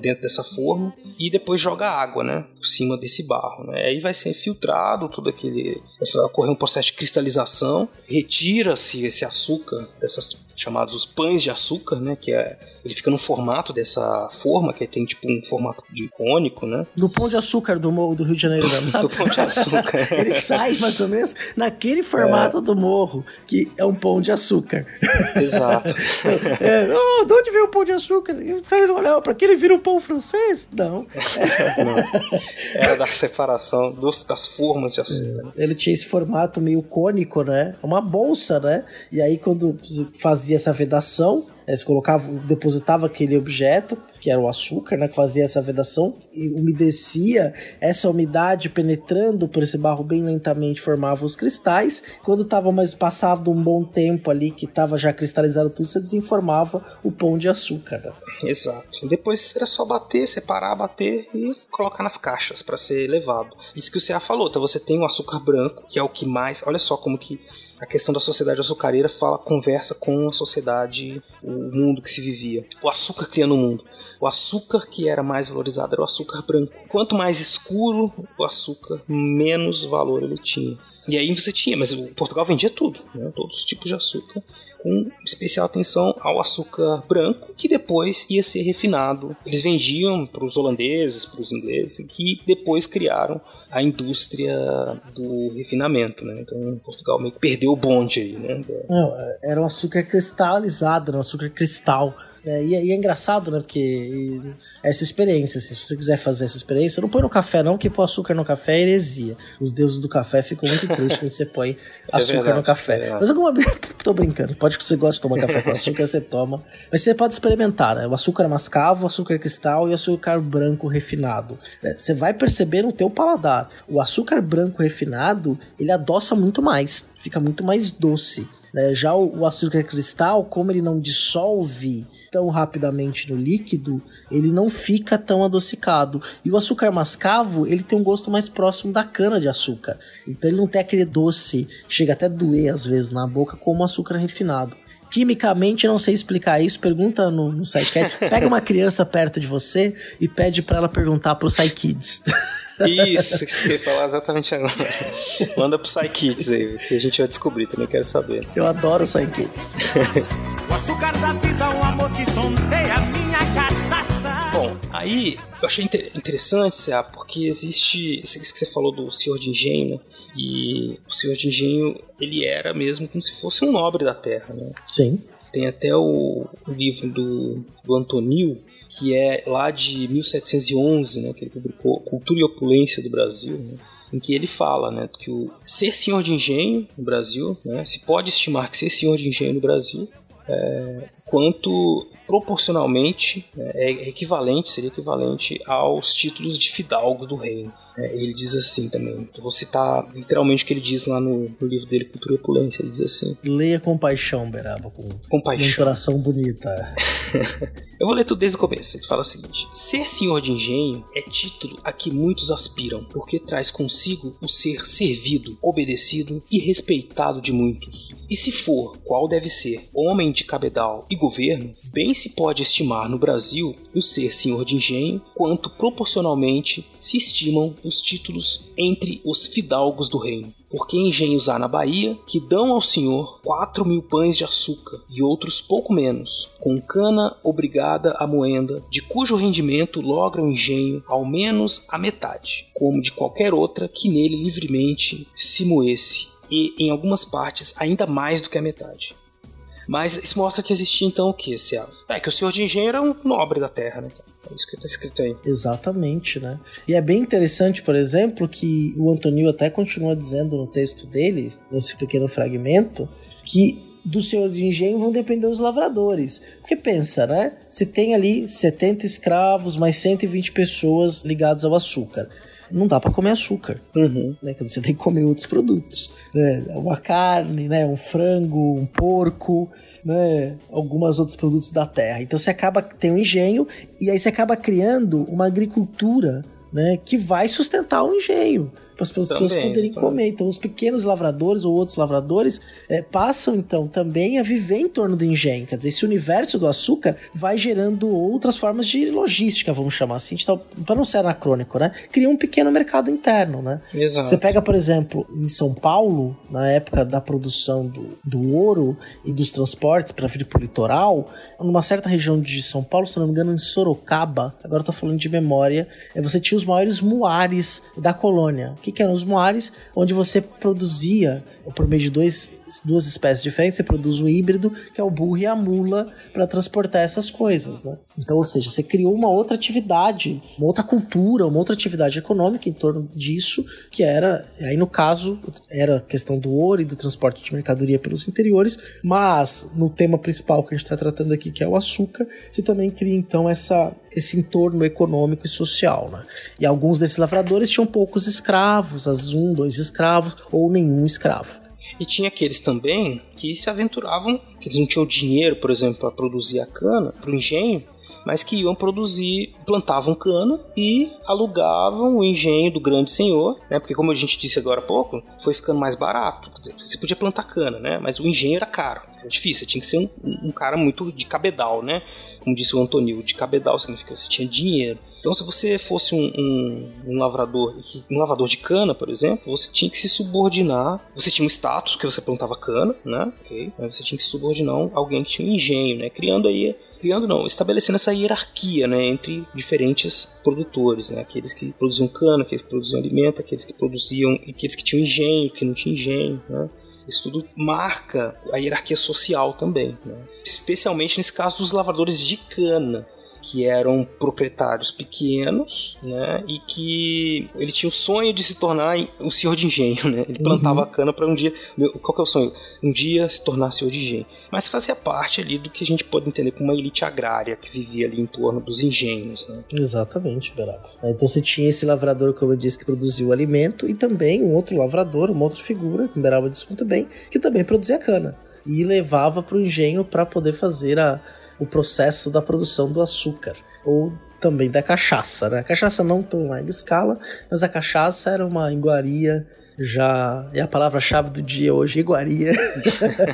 dentro dessa forma e depois joga água, né, por cima desse barro, né? Aí vai ser filtrado todo aquele, vai ocorrer um processo de cristalização, retira-se esse açúcar dessas chamados os pães de açúcar, né, que é ele fica no formato dessa forma, que tem tipo um formato de cônico, né? Do pão de açúcar do morro do Rio de Janeiro mesmo, sabe? *laughs* do pão de açúcar. *laughs* ele sai mais ou menos naquele formato é. do morro, que é um pão de açúcar. Exato. *laughs* é, oh, de onde veio o pão de açúcar? Você olhou para que ele vira um pão francês? Não. Não. *laughs* Era da separação dos, das formas de açúcar. É. Ele tinha esse formato meio cônico, né? Uma bolsa, né? E aí quando fazia essa vedação, é, você colocava, depositava aquele objeto, que era o açúcar, né, que fazia essa vedação, e umedecia, essa umidade penetrando por esse barro bem lentamente formava os cristais. Quando estava mais passado um bom tempo ali, que estava já cristalizado tudo, você desenformava o pão de açúcar. Né? Exato. Depois era só bater, separar, bater e colocar nas caixas para ser levado. Isso que o CA falou, então você tem o açúcar branco, que é o que mais. Olha só como que a questão da sociedade açucareira fala, conversa com a sociedade, o mundo que se vivia. O açúcar criando o mundo. O açúcar que era mais valorizado era o açúcar branco. Quanto mais escuro o açúcar, menos valor ele tinha. E aí você tinha, mas o Portugal vendia tudo, né? todos os tipos de açúcar, com especial atenção ao açúcar branco, que depois ia ser refinado. Eles vendiam para os holandeses, para os ingleses, que depois criaram a indústria do refinamento, né? Então Portugal meio que perdeu o bonde aí, né? Não, era um açúcar cristalizado, era um açúcar cristal. É, e, é, e, é engraçado, né? Porque essa experiência, se você quiser fazer essa experiência, não põe no café, não, que pôr açúcar no café é heresia. Os deuses do café ficam muito tristes quando você põe *laughs* é açúcar é verdade, no café. É Mas alguma vez. *laughs* Tô brincando. Pode que você gosta de tomar café com açúcar, você toma. Mas você pode experimentar, né? O açúcar mascavo, o açúcar cristal e o açúcar branco refinado. É, você vai perceber no teu paladar. O açúcar branco refinado, ele adoça muito mais. Fica muito mais doce. Né? Já o açúcar cristal, como ele não dissolve tão rapidamente no líquido, ele não fica tão adocicado. E o açúcar mascavo, ele tem um gosto mais próximo da cana de açúcar. Então ele não tem aquele doce, chega até a doer às vezes na boca, como o açúcar refinado. Quimicamente, não sei explicar isso. Pergunta no, no SciCat. *laughs* Pega uma criança perto de você e pede para ela perguntar pro SciKids. Isso, isso que eu ia falar exatamente agora. Manda pro SciKids aí, que a gente vai descobrir, também quero saber. Eu adoro o SciKids. *laughs* o açúcar da vida, o amor aí eu achei interessante, Cia, porque existe isso que você falou do senhor de engenho, né? E o senhor de engenho, ele era mesmo como se fosse um nobre da terra, né? Sim. Tem até o, o livro do, do Antonil, que é lá de 1711, né, que ele publicou Cultura e Opulência do Brasil, né, em que ele fala né, que o ser senhor de engenho no Brasil, né, se pode estimar que ser senhor de engenho no Brasil, é, quanto proporcionalmente né, é equivalente, seria equivalente aos títulos de fidalgo do reino. É, ele diz assim também. Vou citar literalmente o que ele diz lá no, no livro dele, Cultura e Opulência. Ele diz assim: Leia com paixão, Beraba, com entonação bonita. *laughs* Eu vou ler tudo desde o começo. Ele fala o seguinte: Ser senhor de engenho é título a que muitos aspiram, porque traz consigo o ser servido, obedecido e respeitado de muitos. E se for, qual deve ser, homem de cabedal e governo, bem se pode estimar no Brasil o ser senhor de engenho, quanto proporcionalmente se estimam os títulos entre os fidalgos do reino. Porque engenhos há na Bahia que dão ao senhor quatro mil pães de açúcar e outros pouco menos, com cana obrigada a moenda, de cujo rendimento logra o engenho ao menos a metade, como de qualquer outra que nele livremente se moesse, e em algumas partes ainda mais do que a metade. Mas isso mostra que existia então o que, Cielo? É que o senhor de engenho era um nobre da terra, né? É isso que tá escrito aí. Exatamente, né? E é bem interessante, por exemplo, que o Antonio até continua dizendo no texto dele, nesse pequeno fragmento, que do senhor de engenho vão depender os lavradores. Porque pensa, né? Você tem ali 70 escravos, mais 120 pessoas ligadas ao açúcar. Não dá para comer açúcar, Uhum. né? Dizer, Você tem que comer outros produtos, né? Uma carne, né? Um frango, um porco, né? Alguns outros produtos da terra. Então você acaba tem um engenho e aí você acaba criando uma agricultura, né? Que vai sustentar o engenho para as pessoas Também, poderem também. comer. Então, os pequenos lavradores ou outros lavradores eh, passam, então, também a viver em torno do engenho. Quer dizer, esse universo do açúcar vai gerando outras formas de logística, vamos chamar assim, para não ser anacrônico, né? Cria um pequeno mercado interno, né? Exato. Você pega, por exemplo, em São Paulo, na época da produção do, do ouro e dos transportes para vir para o litoral, numa certa região de São Paulo, se não me engano, em Sorocaba, agora eu tô falando de memória, é, você tinha os maiores muares da colônia. Que, que eram os muares? Onde você produzia, por meio de dois, duas espécies diferentes, você produz um híbrido, que é o burro e a mula, para transportar essas coisas, né? Então, ou seja, você criou uma outra atividade, uma outra cultura, uma outra atividade econômica em torno disso, que era, aí no caso, era a questão do ouro e do transporte de mercadoria pelos interiores, mas no tema principal que a gente está tratando aqui, que é o açúcar, você também cria então essa, esse entorno econômico e social, né? E alguns desses lavradores tinham poucos escravos, às vezes um, dois escravos, ou nenhum escravo. E tinha aqueles também que se aventuravam, que eles não tinham dinheiro, por exemplo, para produzir a cana para o engenho, mas que iam produzir, plantavam cana e alugavam o engenho do grande senhor, né? Porque como a gente disse agora há pouco, foi ficando mais barato. Dizer, você podia plantar cana, né? Mas o engenho era caro, era difícil. Tinha que ser um, um cara muito de cabedal, né? Como disse o Antonio, de cabedal significa que você tinha dinheiro. Então, se você fosse um, um, um lavrador, um lavrador de cana, por exemplo, você tinha que se subordinar. Você tinha um status que você plantava cana, né? Ok. Mas você tinha que se subordinar alguém que tinha um engenho, né? Criando aí criando não, estabelecendo essa hierarquia, né, entre diferentes produtores, né, aqueles que produziam cana, aqueles que produziam alimento, aqueles que produziam, aqueles que tinham engenho, que não tinham engenho, né. Isso tudo marca a hierarquia social também, né? especialmente nesse caso dos lavradores de cana, que eram proprietários pequenos, né, e que ele tinha o sonho de se tornar um senhor de engenho, né? Ele plantava a cana para um dia, qual que é o sonho? Um dia se tornar senhor de engenho. Mas fazia parte ali do que a gente pode entender como uma elite agrária que vivia ali em torno dos engenhos, né? Exatamente, Beraba. Então você tinha esse lavrador, como eu disse, que produzia o alimento, e também um outro lavrador, uma outra figura, que o Beraba disse muito bem, que também produzia cana. E levava para o engenho para poder fazer a, o processo da produção do açúcar. Ou também da cachaça, né? A cachaça não tão larga escala, mas a cachaça era uma iguaria já é a palavra-chave do dia hoje, iguaria, *laughs*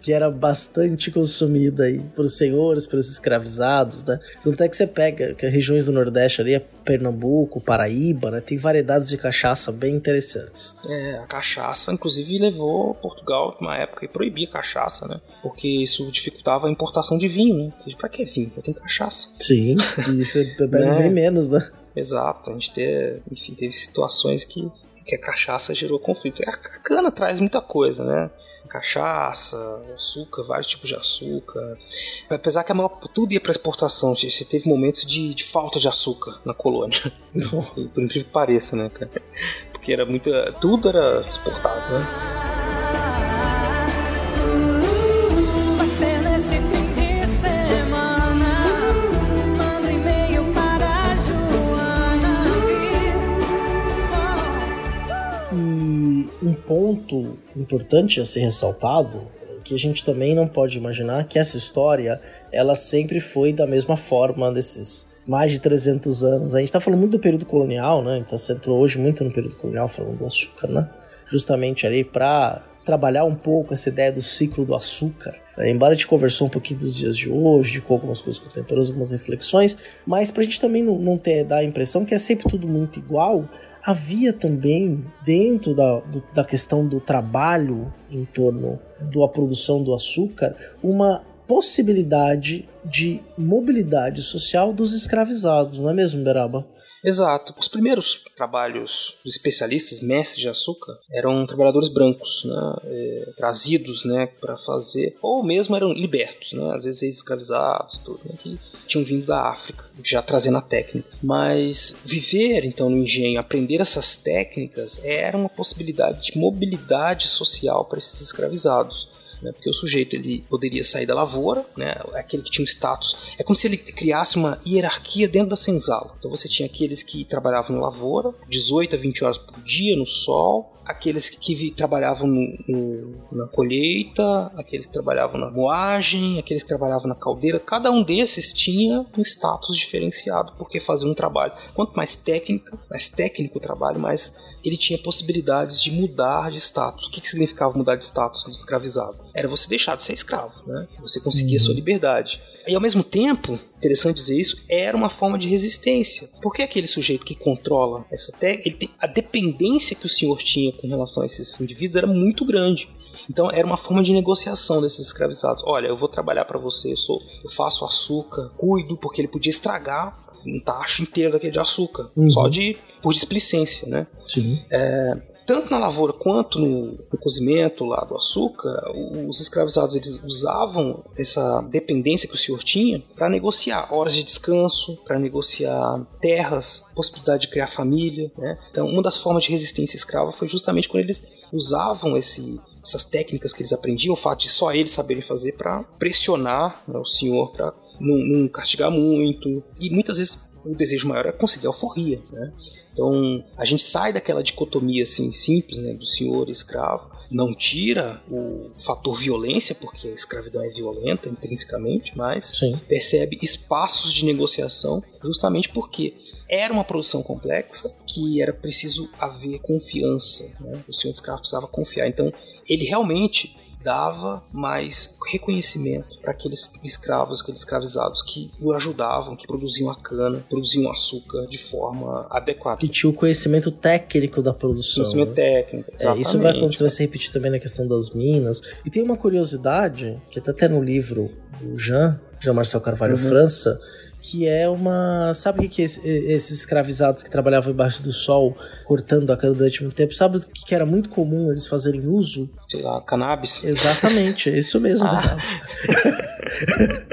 que era bastante consumida aí por senhores, pelos escravizados, né? Tanto é que você pega que regiões do Nordeste ali, é Pernambuco, Paraíba, né? Tem variedades de cachaça bem interessantes. É, a cachaça, inclusive, levou Portugal, numa época, e proibia cachaça, né? Porque isso dificultava a importação de vinho, né? Pra que vinho? Eu tenho cachaça. Sim, e você bebe *laughs* Né? bem menos, né? Exato, a gente teve, enfim, teve situações que, que a cachaça gerou conflitos. A cana traz muita coisa, né? Cachaça, açúcar, vários tipos de açúcar. Apesar que a maior, tudo ia para exportação, você teve momentos de, de falta de açúcar na colônia. *laughs* Por incrível que pareça, né, cara? Porque era muita. Tudo era exportado, né? Um ponto importante a ser ressaltado que a gente também não pode imaginar que essa história ela sempre foi da mesma forma desses mais de 300 anos. A gente está falando muito do período colonial, né? Então você entrou hoje muito no período colonial falando do açúcar, né? Justamente ali para trabalhar um pouco essa ideia do ciclo do açúcar. É, embora a gente conversou um pouquinho dos dias de hoje, com algumas coisas contemporâneas, algumas reflexões, mas para a gente também não, não ter dar a impressão que é sempre tudo muito igual, havia também, dentro da, do- da questão do trabalho em torno da produção do açúcar, uma possibilidade de mobilidade social dos escravizados, não é mesmo, Beraba? Exato. Os primeiros trabalhos dos especialistas, mestres de açúcar, eram trabalhadores brancos, né, é, trazidos, né, para fazer, ou mesmo eram libertos, né, às vezes escravizados, tudo, né, que tinham vindo da África, já trazendo a técnica. Mas viver então no engenho, aprender essas técnicas, era uma possibilidade de mobilidade social para esses escravizados né? Porque o sujeito ele poderia sair da lavoura, né? Aquele que tinha um status. É como se ele criasse uma hierarquia dentro da senzala. Então você tinha aqueles que trabalhavam na lavoura, 18 a 20 horas por dia no sol, aqueles que vi- trabalhavam no- no- na colheita, aqueles que trabalhavam na moagem, aqueles que trabalhavam na caldeira. Cada um desses tinha um status diferenciado porque fazia um trabalho. Quanto mais técnica, mais técnico o trabalho, mais ele tinha possibilidades de mudar de status. O que, que significava mudar de status no escravizado? Era você deixar de ser escravo, né? Você conseguia sua liberdade. E ao mesmo tempo, interessante dizer isso, era uma forma de resistência. Porque aquele sujeito que controla essa técnica, a dependência que o senhor tinha com relação a esses indivíduos era muito grande. Então era uma forma de negociação desses escravizados. Olha, eu vou trabalhar para você, eu sou, eu faço açúcar, cuido porque ele podia estragar um tacho inteiro daquele de açúcar, Uhum. só de por displicência, né? Sim. É, tanto na lavoura quanto no, no cozimento lá do açúcar, os escravizados eles usavam essa dependência que o senhor tinha para negociar horas de descanso, para negociar terras, possibilidade de criar família. Né? Então, uma das formas de resistência escrava foi justamente quando eles usavam esse, essas técnicas que eles aprendiam, o fato de só eles saberem fazer para pressionar né, o senhor para não, não castigar muito. E muitas vezes o desejo maior era conseguir alforria. Né? Então a gente sai daquela dicotomia assim simples né, do senhor e escravo, não tira o fator violência, porque a escravidão é violenta intrinsecamente, mas Sim. percebe espaços de negociação justamente porque era uma produção complexa que era preciso haver confiança. Né? O senhor escravo precisava confiar. Então ele realmente dava mais reconhecimento para aqueles escravos, aqueles escravizados que o ajudavam, que produziam a cana, produziam açúcar de forma adequada. Que tinha o conhecimento técnico da produção. Conhecimento né? técnico, É, exatamente. isso vai acontecer, vai se repetir também na questão das minas. E tem uma curiosidade, que tá até no livro do Jean, Jean Marcel Carvalho Uhum. França, que é uma. Sabe o que, que é esse- esses escravizados que trabalhavam embaixo do sol, cortando a cana durante muito tempo, sabe o que, que era muito comum eles fazerem uso? Sei lá, cannabis. Exatamente, é isso mesmo. Ah. *laughs*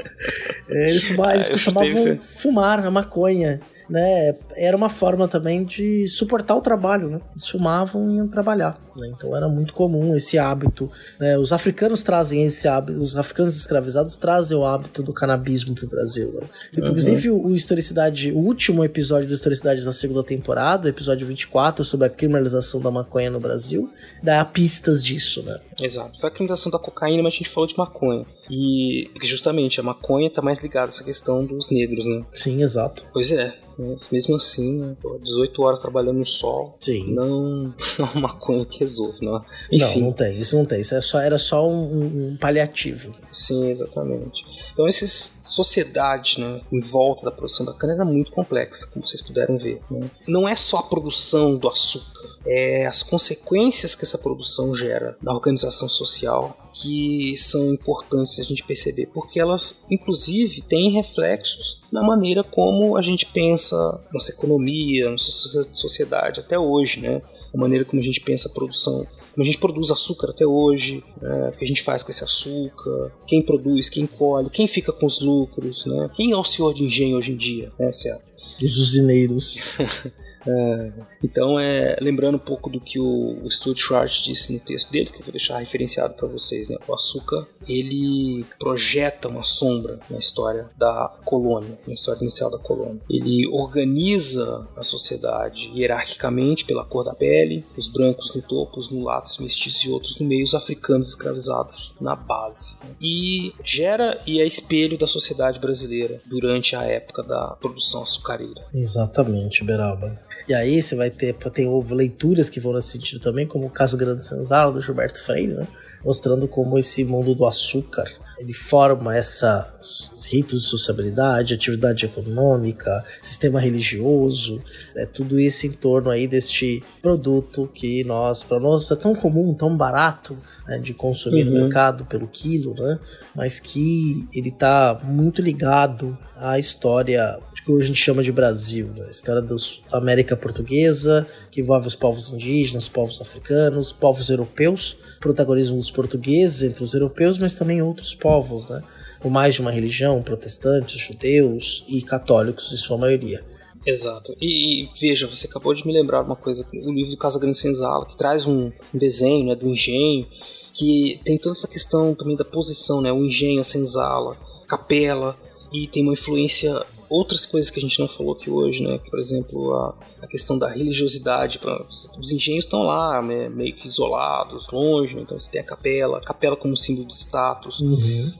É, eles eles Ah, costumavam você. fumar a maconha. Né? Era uma forma também de suportar o trabalho, né? Eles fumavam e iam trabalhar. Né? Então era muito comum esse hábito. né? Os africanos trazem esse hábito, os africanos escravizados trazem o hábito do canabismo pro Brasil. Né? Uhum. Inclusive, o, o Historicidade, o último episódio do Historicidade da segunda temporada, o episódio 24, sobre a criminalização da maconha no Brasil, dá pistas disso, né? Exato. Foi a criminalização da cocaína, mas a gente falou de maconha. E porque justamente a maconha tá mais ligada a essa questão dos negros, né? Sim, exato. Pois é. né? Mesmo assim, né? Pô, 18 horas trabalhando no sol. Sim. Não *laughs* não é uma maconha que resolve, não. Não, Enfim, não tem, isso não tem. Isso é só, era só um, um- paliativo. sim, exatamente. Então, essa sociedade né, em volta da produção da cana era muito complexa, como vocês puderam ver. né? Não é só a produção do açúcar, é as consequências que essa produção gera na organização social que são importantes a gente perceber, porque elas, inclusive, têm reflexos na maneira como a gente pensa nossa economia, nossa so- sociedade até hoje, né? A maneira como a gente pensa a produção como a gente produz açúcar até hoje, né? o que a gente faz com esse açúcar, quem produz, quem colhe, quem fica com os lucros, né? quem é o senhor de engenho hoje em dia, né, Cé? Os usineiros. *laughs* É, então, é, lembrando um pouco do que o, o Stuart Schwartz disse no texto deles, que eu vou deixar referenciado para vocês, né? o açúcar ele projeta uma sombra na história da colônia, na história inicial da colônia. Ele organiza a sociedade hierarquicamente pela cor da pele, os brancos no topo, os mulatos, mestiços e outros no meio, os africanos escravizados na base. E gera e é espelho da sociedade brasileira durante a época da produção açucareira. Exatamente, Beraba. E aí você vai ter, tem leituras que vão nesse sentido também, como o Casa Grande Senzala, do Gilberto Freire, né? Mostrando como esse mundo do açúcar ele forma esses ritos de sociabilidade, atividade econômica, sistema religioso, né, tudo isso em torno aí deste produto que nós, para nós é tão comum, tão barato né, de consumir no Uhum. mercado pelo quilo, né, mas que ele está muito ligado à história que hoje a gente chama de Brasil, né, a história dos- da América Portuguesa, que envolve os povos indígenas, povos africanos, povos europeus, protagonismo dos portugueses entre os europeus, mas também outros povos, né? Com mais de uma religião, protestantes, judeus e católicos em sua maioria. Exato. E, e, veja, você acabou de me lembrar uma coisa, o livro do Casa Grande Senzala, que traz um, um desenho né, do engenho, que tem toda essa questão também da posição, né? O engenho, a senzala, capela, e tem uma influência outras coisas que a gente não falou aqui hoje, né? Por exemplo, a, a questão da religiosidade. pra- os engenhos estão lá, né, meio que isolados, longe, né, então você tem a capela, a capela como símbolo de status,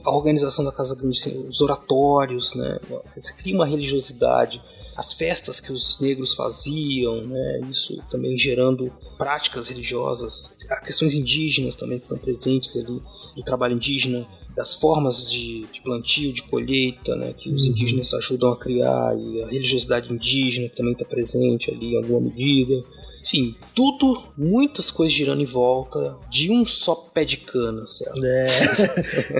a organização da Casa Grande, assim, os oratórios, né? Você cria uma religiosidade. As festas que os negros faziam, né? Isso também gerando práticas religiosas. Há questões indígenas também que estão presentes ali, do trabalho indígena, das formas de, de plantio, de colheita, né? Que os Uhum. indígenas ajudam a criar, e a religiosidade indígena também está presente ali em alguma medida. Enfim, tudo, muitas coisas girando em volta de um só pé de cana, certo? É,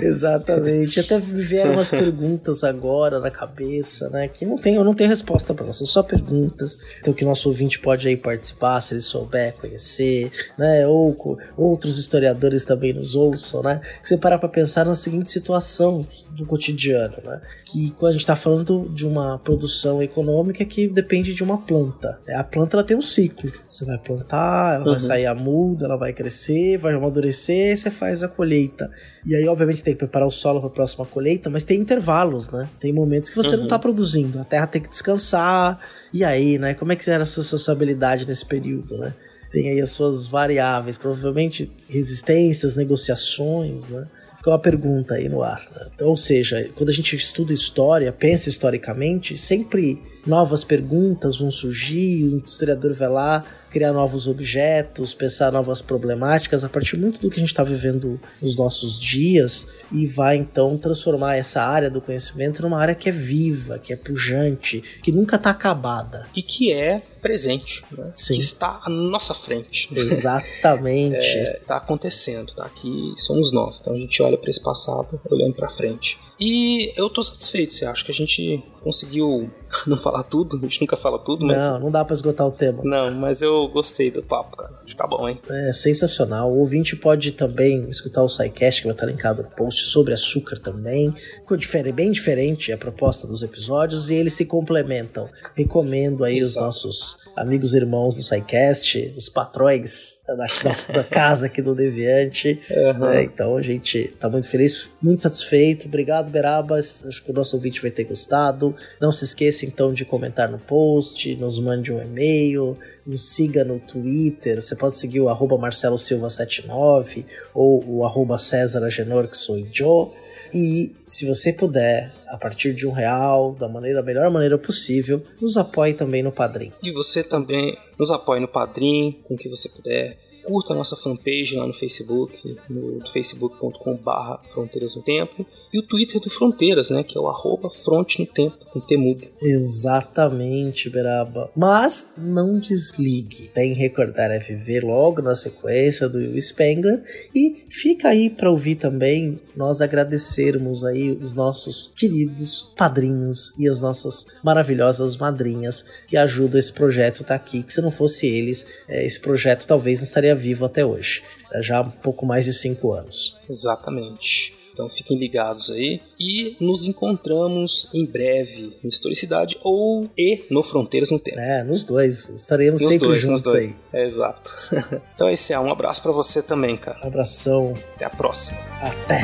*laughs* exatamente. Até vieram umas perguntas agora na cabeça, né? Que não tem, eu não tenho resposta para são só perguntas. Então que nosso ouvinte pode aí participar, se ele souber, conhecer, né? Ou outros historiadores também nos ouçam, né? Que você parar para pensar na seguinte situação do cotidiano, né? Que quando a gente está falando de uma produção econômica que depende de uma planta. né? A planta ela tem um ciclo. Você vai plantar, ela vai Uhum. sair a muda, ela vai crescer, vai amadurecer, você faz a colheita. E aí, obviamente, você tem que preparar o solo para a próxima colheita, mas tem intervalos, né? Tem momentos que você não Uhum. tá produzindo, a terra tem que descansar. E aí, né? Como é que era a sua sociabilidade nesse período, né? Tem aí as suas variáveis, provavelmente resistências, negociações, né? Fica uma pergunta aí no ar. né? Então, ou seja, quando a gente estuda história, pensa historicamente, sempre novas perguntas vão surgir, o historiador vai lá criar novos objetos, pensar novas problemáticas a partir muito do que a gente está vivendo nos nossos dias e vai então transformar essa área do conhecimento numa área que é viva, que é pujante, que nunca está acabada. E que é presente, né? Sim. Está à nossa frente. Exatamente. *laughs* É, tá acontecendo, tá aqui, somos nós. Então a gente olha para esse passado, olhando para frente. E eu tô satisfeito, você acha que a gente conseguiu *laughs* não falar tudo? A gente nunca fala tudo, mas Não, não dá para esgotar o tema. não, mas eu gostei do papo, cara. Acho que tá bom, hein? É sensacional. O ouvinte pode também escutar o SciCast, que vai estar linkado no post, sobre açúcar também. Ficou diferente, bem diferente a proposta dos episódios e eles se complementam. Recomendo aí os Exato. nossos amigos e irmãos do SciCast, os patrões da, da- *laughs* casa aqui do Deviante. É, então a gente tá muito feliz, muito satisfeito. Obrigado, Berabas. Acho que o nosso ouvinte vai ter gostado. Não se esqueça então de comentar no post, nos mande um e-mail, nos siga no Twitter. Você pode seguir o arroba Marcelo Silva79 ou o arroba César Agenor, que sou eu. E se você puder, a partir de um real, da maneira, da melhor maneira possível, nos apoie também no Padrim. E você também nos apoie no Padrim, com o que você puder. Curta a nossa fanpage lá no Facebook, no facebook.com.br Fronteiras no Tempo. E o Twitter do Fronteiras, né? Que é o arroba Fronte no Tempo, com temudo. Exatamente, Beraba. Mas não desligue. Tem Recordar é Viver logo na sequência do Will Spengler. E fica aí para ouvir também nós agradecermos aí os nossos queridos padrinhos e as nossas maravilhosas madrinhas que ajudam esse projeto estar aqui. Que se não fosse eles, eh, esse projeto talvez não estaria vivo até hoje. É Já há um pouco mais de cinco anos. Exatamente. Então fiquem ligados aí. E nos encontramos em breve no Historicidade ou e no Fronteiras no Tempo. É, nos dois. Estaremos Nos sempre dois, juntos nos dois. aí. É, exato. *laughs* então esse é um abraço pra você também, cara. Abração. Até a próxima. Até.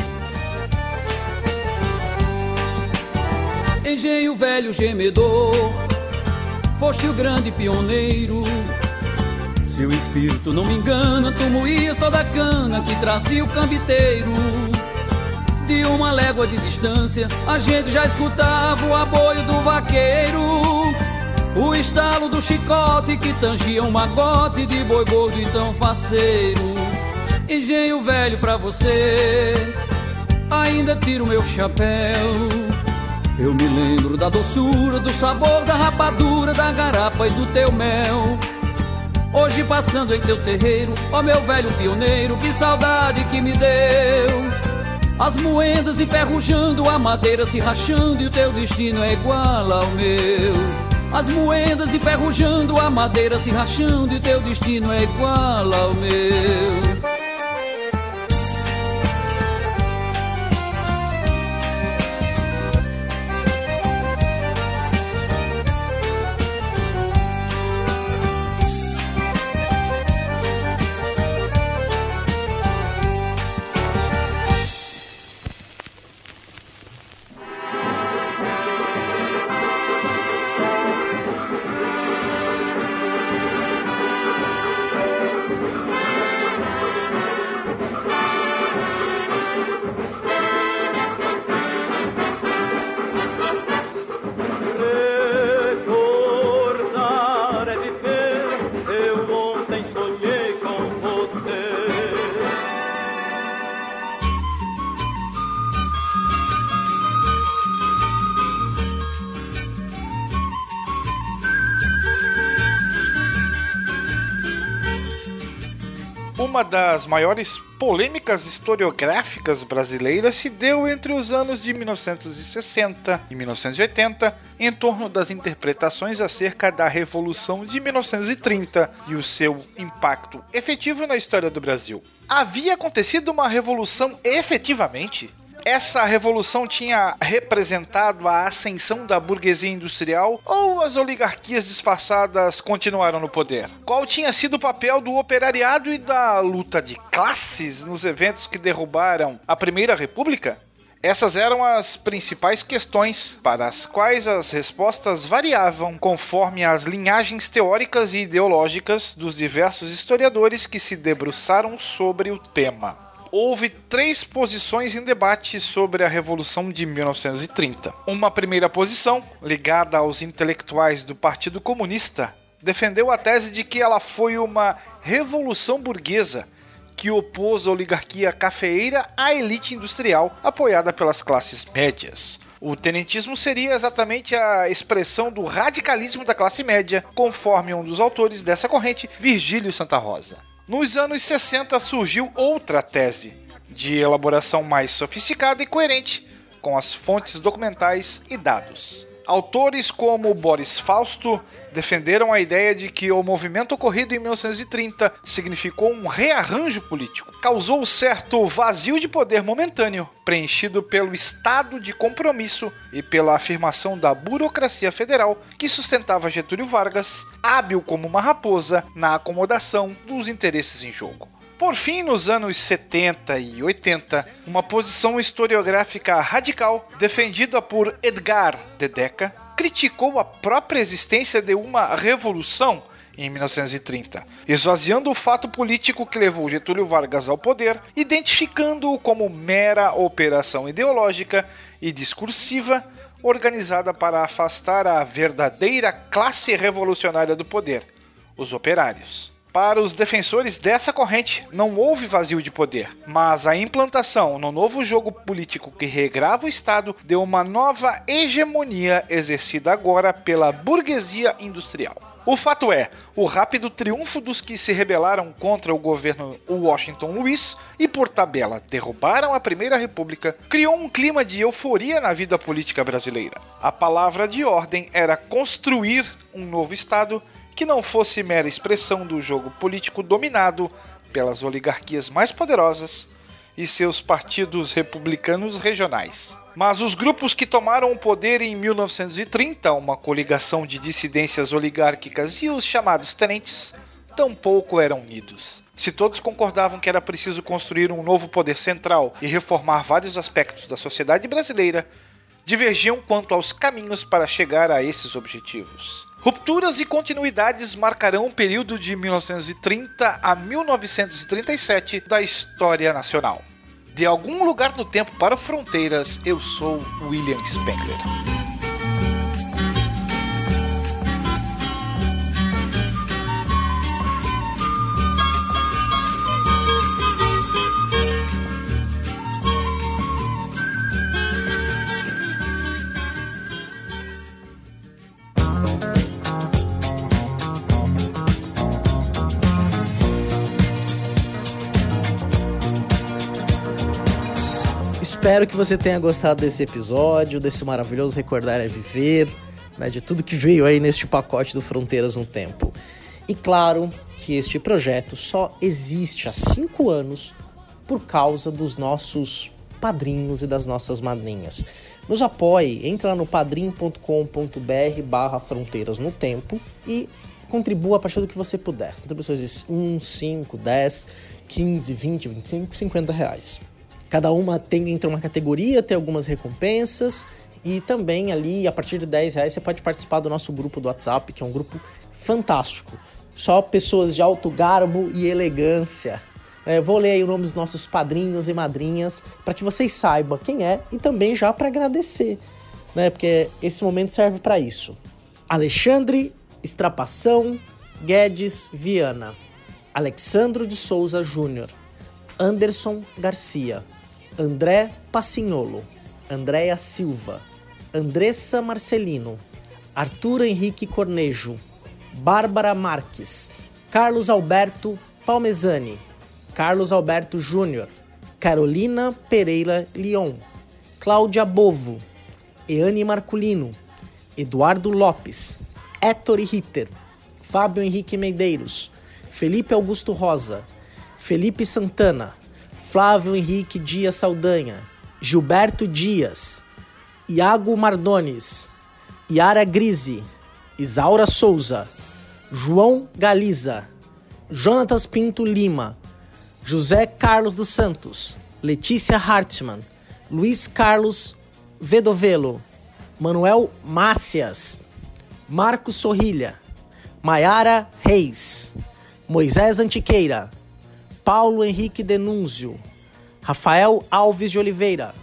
Engenho velho gemedor, foste o grande pioneiro. Seu espírito não me engana, tu moías toda a cana que trazia o cambiteiro. De uma légua de distância, a gente já escutava o aboio do vaqueiro. O estalo do chicote que tangia um magote de boi gordo e tão faceiro. Engenho velho pra você, ainda tiro meu chapéu. Eu me lembro da doçura, do sabor, da rapadura, da garapa e do teu mel. Hoje passando em teu terreiro, ó meu velho pioneiro, que saudade que me deu. As moedas enferrujando, a madeira se rachando e o teu destino é igual ao meu. As moedas enferrujando, a madeira se rachando e o teu destino é igual ao meu. Uma das maiores polêmicas historiográficas brasileiras se deu entre os anos de 1960 e 1980, em torno das interpretações acerca da Revolução de 1930 e o seu impacto efetivo na história do Brasil. Havia acontecido uma revolução efetivamente? Essa revolução tinha representado a ascensão da burguesia industrial ou as oligarquias disfarçadas continuaram no poder? Qual tinha sido o papel do operariado e da luta de classes nos eventos que derrubaram a Primeira República? Essas eram as principais questões para as quais as respostas variavam conforme as linhagens teóricas e ideológicas dos diversos historiadores que se debruçaram sobre o tema houve três posições em debate sobre a Revolução de 1930. Uma primeira posição, ligada aos intelectuais do Partido Comunista, defendeu a tese de que ela foi uma revolução burguesa que opôs a oligarquia cafeeira à elite industrial apoiada pelas classes médias. O tenentismo seria exatamente a expressão do radicalismo da classe média, conforme um dos autores dessa corrente, Virgílio Santa Rosa. Nos anos 60 surgiu outra tese, de elaboração mais sofisticada e coerente, com as fontes documentais e dados. Autores como Boris Fausto defenderam a ideia de que o movimento ocorrido em 1930 significou um rearranjo político, causou certo vazio de poder momentâneo, preenchido pelo estado de compromisso e pela afirmação da burocracia federal que sustentava Getúlio Vargas, hábil como uma raposa na acomodação dos interesses em jogo. Por fim, nos anos 70 e 80, uma posição historiográfica radical, defendida por Edgar de Deca, criticou a própria existência de uma revolução em 1930, esvaziando o fato político que levou Getúlio Vargas ao poder, identificando-o como mera operação ideológica e discursiva organizada para afastar a verdadeira classe revolucionária do poder, os operários. Para os defensores dessa corrente, não houve vazio de poder, mas a implantação no novo jogo político que regrava o Estado deu uma nova hegemonia exercida agora pela burguesia industrial. O fato é, o rápido triunfo dos que se rebelaram contra o governo Washington Luiz e, por tabela, derrubaram a Primeira República, criou um clima de euforia na vida política brasileira. A palavra de ordem era construir um novo Estado que não fosse mera expressão do jogo político dominado pelas oligarquias mais poderosas e seus partidos republicanos regionais. Mas os grupos que tomaram o poder em 1930, uma coligação de dissidências oligárquicas e os chamados tenentes, tampouco eram unidos. Se todos concordavam que era preciso construir um novo poder central e reformar vários aspectos da sociedade brasileira, divergiam quanto aos caminhos para chegar a esses objetivos. Rupturas e continuidades marcarão o período de 1930 a 1937 da história nacional. De algum lugar no tempo para fronteiras, eu sou William Spengler. Espero que você tenha gostado desse episódio, desse maravilhoso Recordar é Viver, né, de tudo que veio aí neste pacote do Fronteiras no Tempo. E claro que este projeto só existe há cinco anos por causa dos nossos padrinhos e das nossas madrinhas. Nos apoie, entra lá no padrim.com.br barra Fronteiras no Tempo e contribua a partir do que você puder. Contribuições de 1, 5, 10, 15, 20, 25, 50 reais. Cada uma tem entra uma categoria, tem algumas recompensas e também ali a partir de 10 reais você pode participar do nosso grupo do WhatsApp, que é um grupo fantástico. Só pessoas de alto garbo e elegância. É, vou ler aí o nome dos nossos padrinhos e madrinhas para que vocês saibam quem é e também já para agradecer, né? Porque esse momento serve para isso. Alexandre Estrapação Guedes Viana, Alexandro de Souza Júnior, Anderson Garcia, André Passinholo, Andréa Silva, Andressa Marcelino, Arthur Henrique Cornejo, Bárbara Marques, Carlos Alberto Palmezani, Carlos Alberto Júnior, Carolina Pereira Leon, Cláudia Bovo, Eane Marculino, Eduardo Lopes, Héctor Ritter, Fábio Henrique Medeiros, Felipe Augusto Rosa, Felipe Santana, Flávio Henrique Dias Saldanha, Gilberto Dias, Iago Mardones, Yara Grise, Isaura Souza, João Galiza, Jonatas Pinto Lima, José Carlos dos Santos, Letícia Hartmann, Luiz Carlos Vedovelo, Manuel Mácias, Marcos Sorrilha, Maiara Reis, Moisés Antiqueira, Paulo Henrique Denúnzio, Rafael Alves de Oliveira,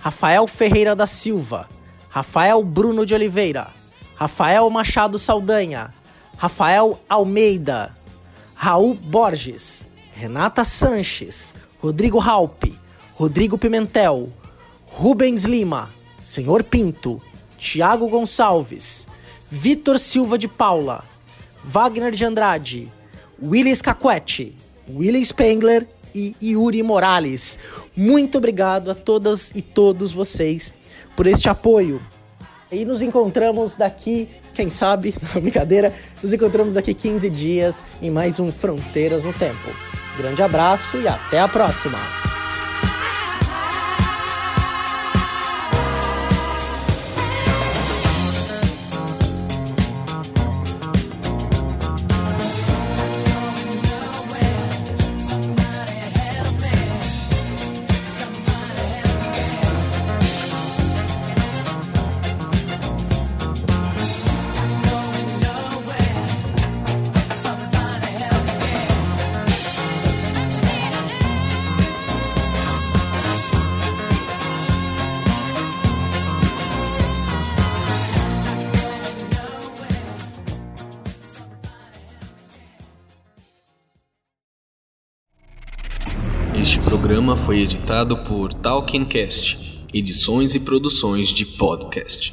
Rafael Ferreira da Silva, Rafael Bruno de Oliveira, Rafael Machado Saldanha, Rafael Almeida, Raul Borges, Renata Sanches, Rodrigo Halpe, Rodrigo Pimentel, Rubens Lima, Senhor Pinto, Tiago Gonçalves, Vitor Silva de Paula, Wagner de Andrade, Willis Caquete, Willis Spengler e Yuri Morales. Muito obrigado a todas e todos vocês por este apoio. E nos encontramos daqui, quem sabe, *laughs* brincadeira, nos encontramos daqui 15 dias em mais um Fronteiras no Tempo. Grande abraço e até a próxima! Foi editado por Talkincast, edições e produções de podcast.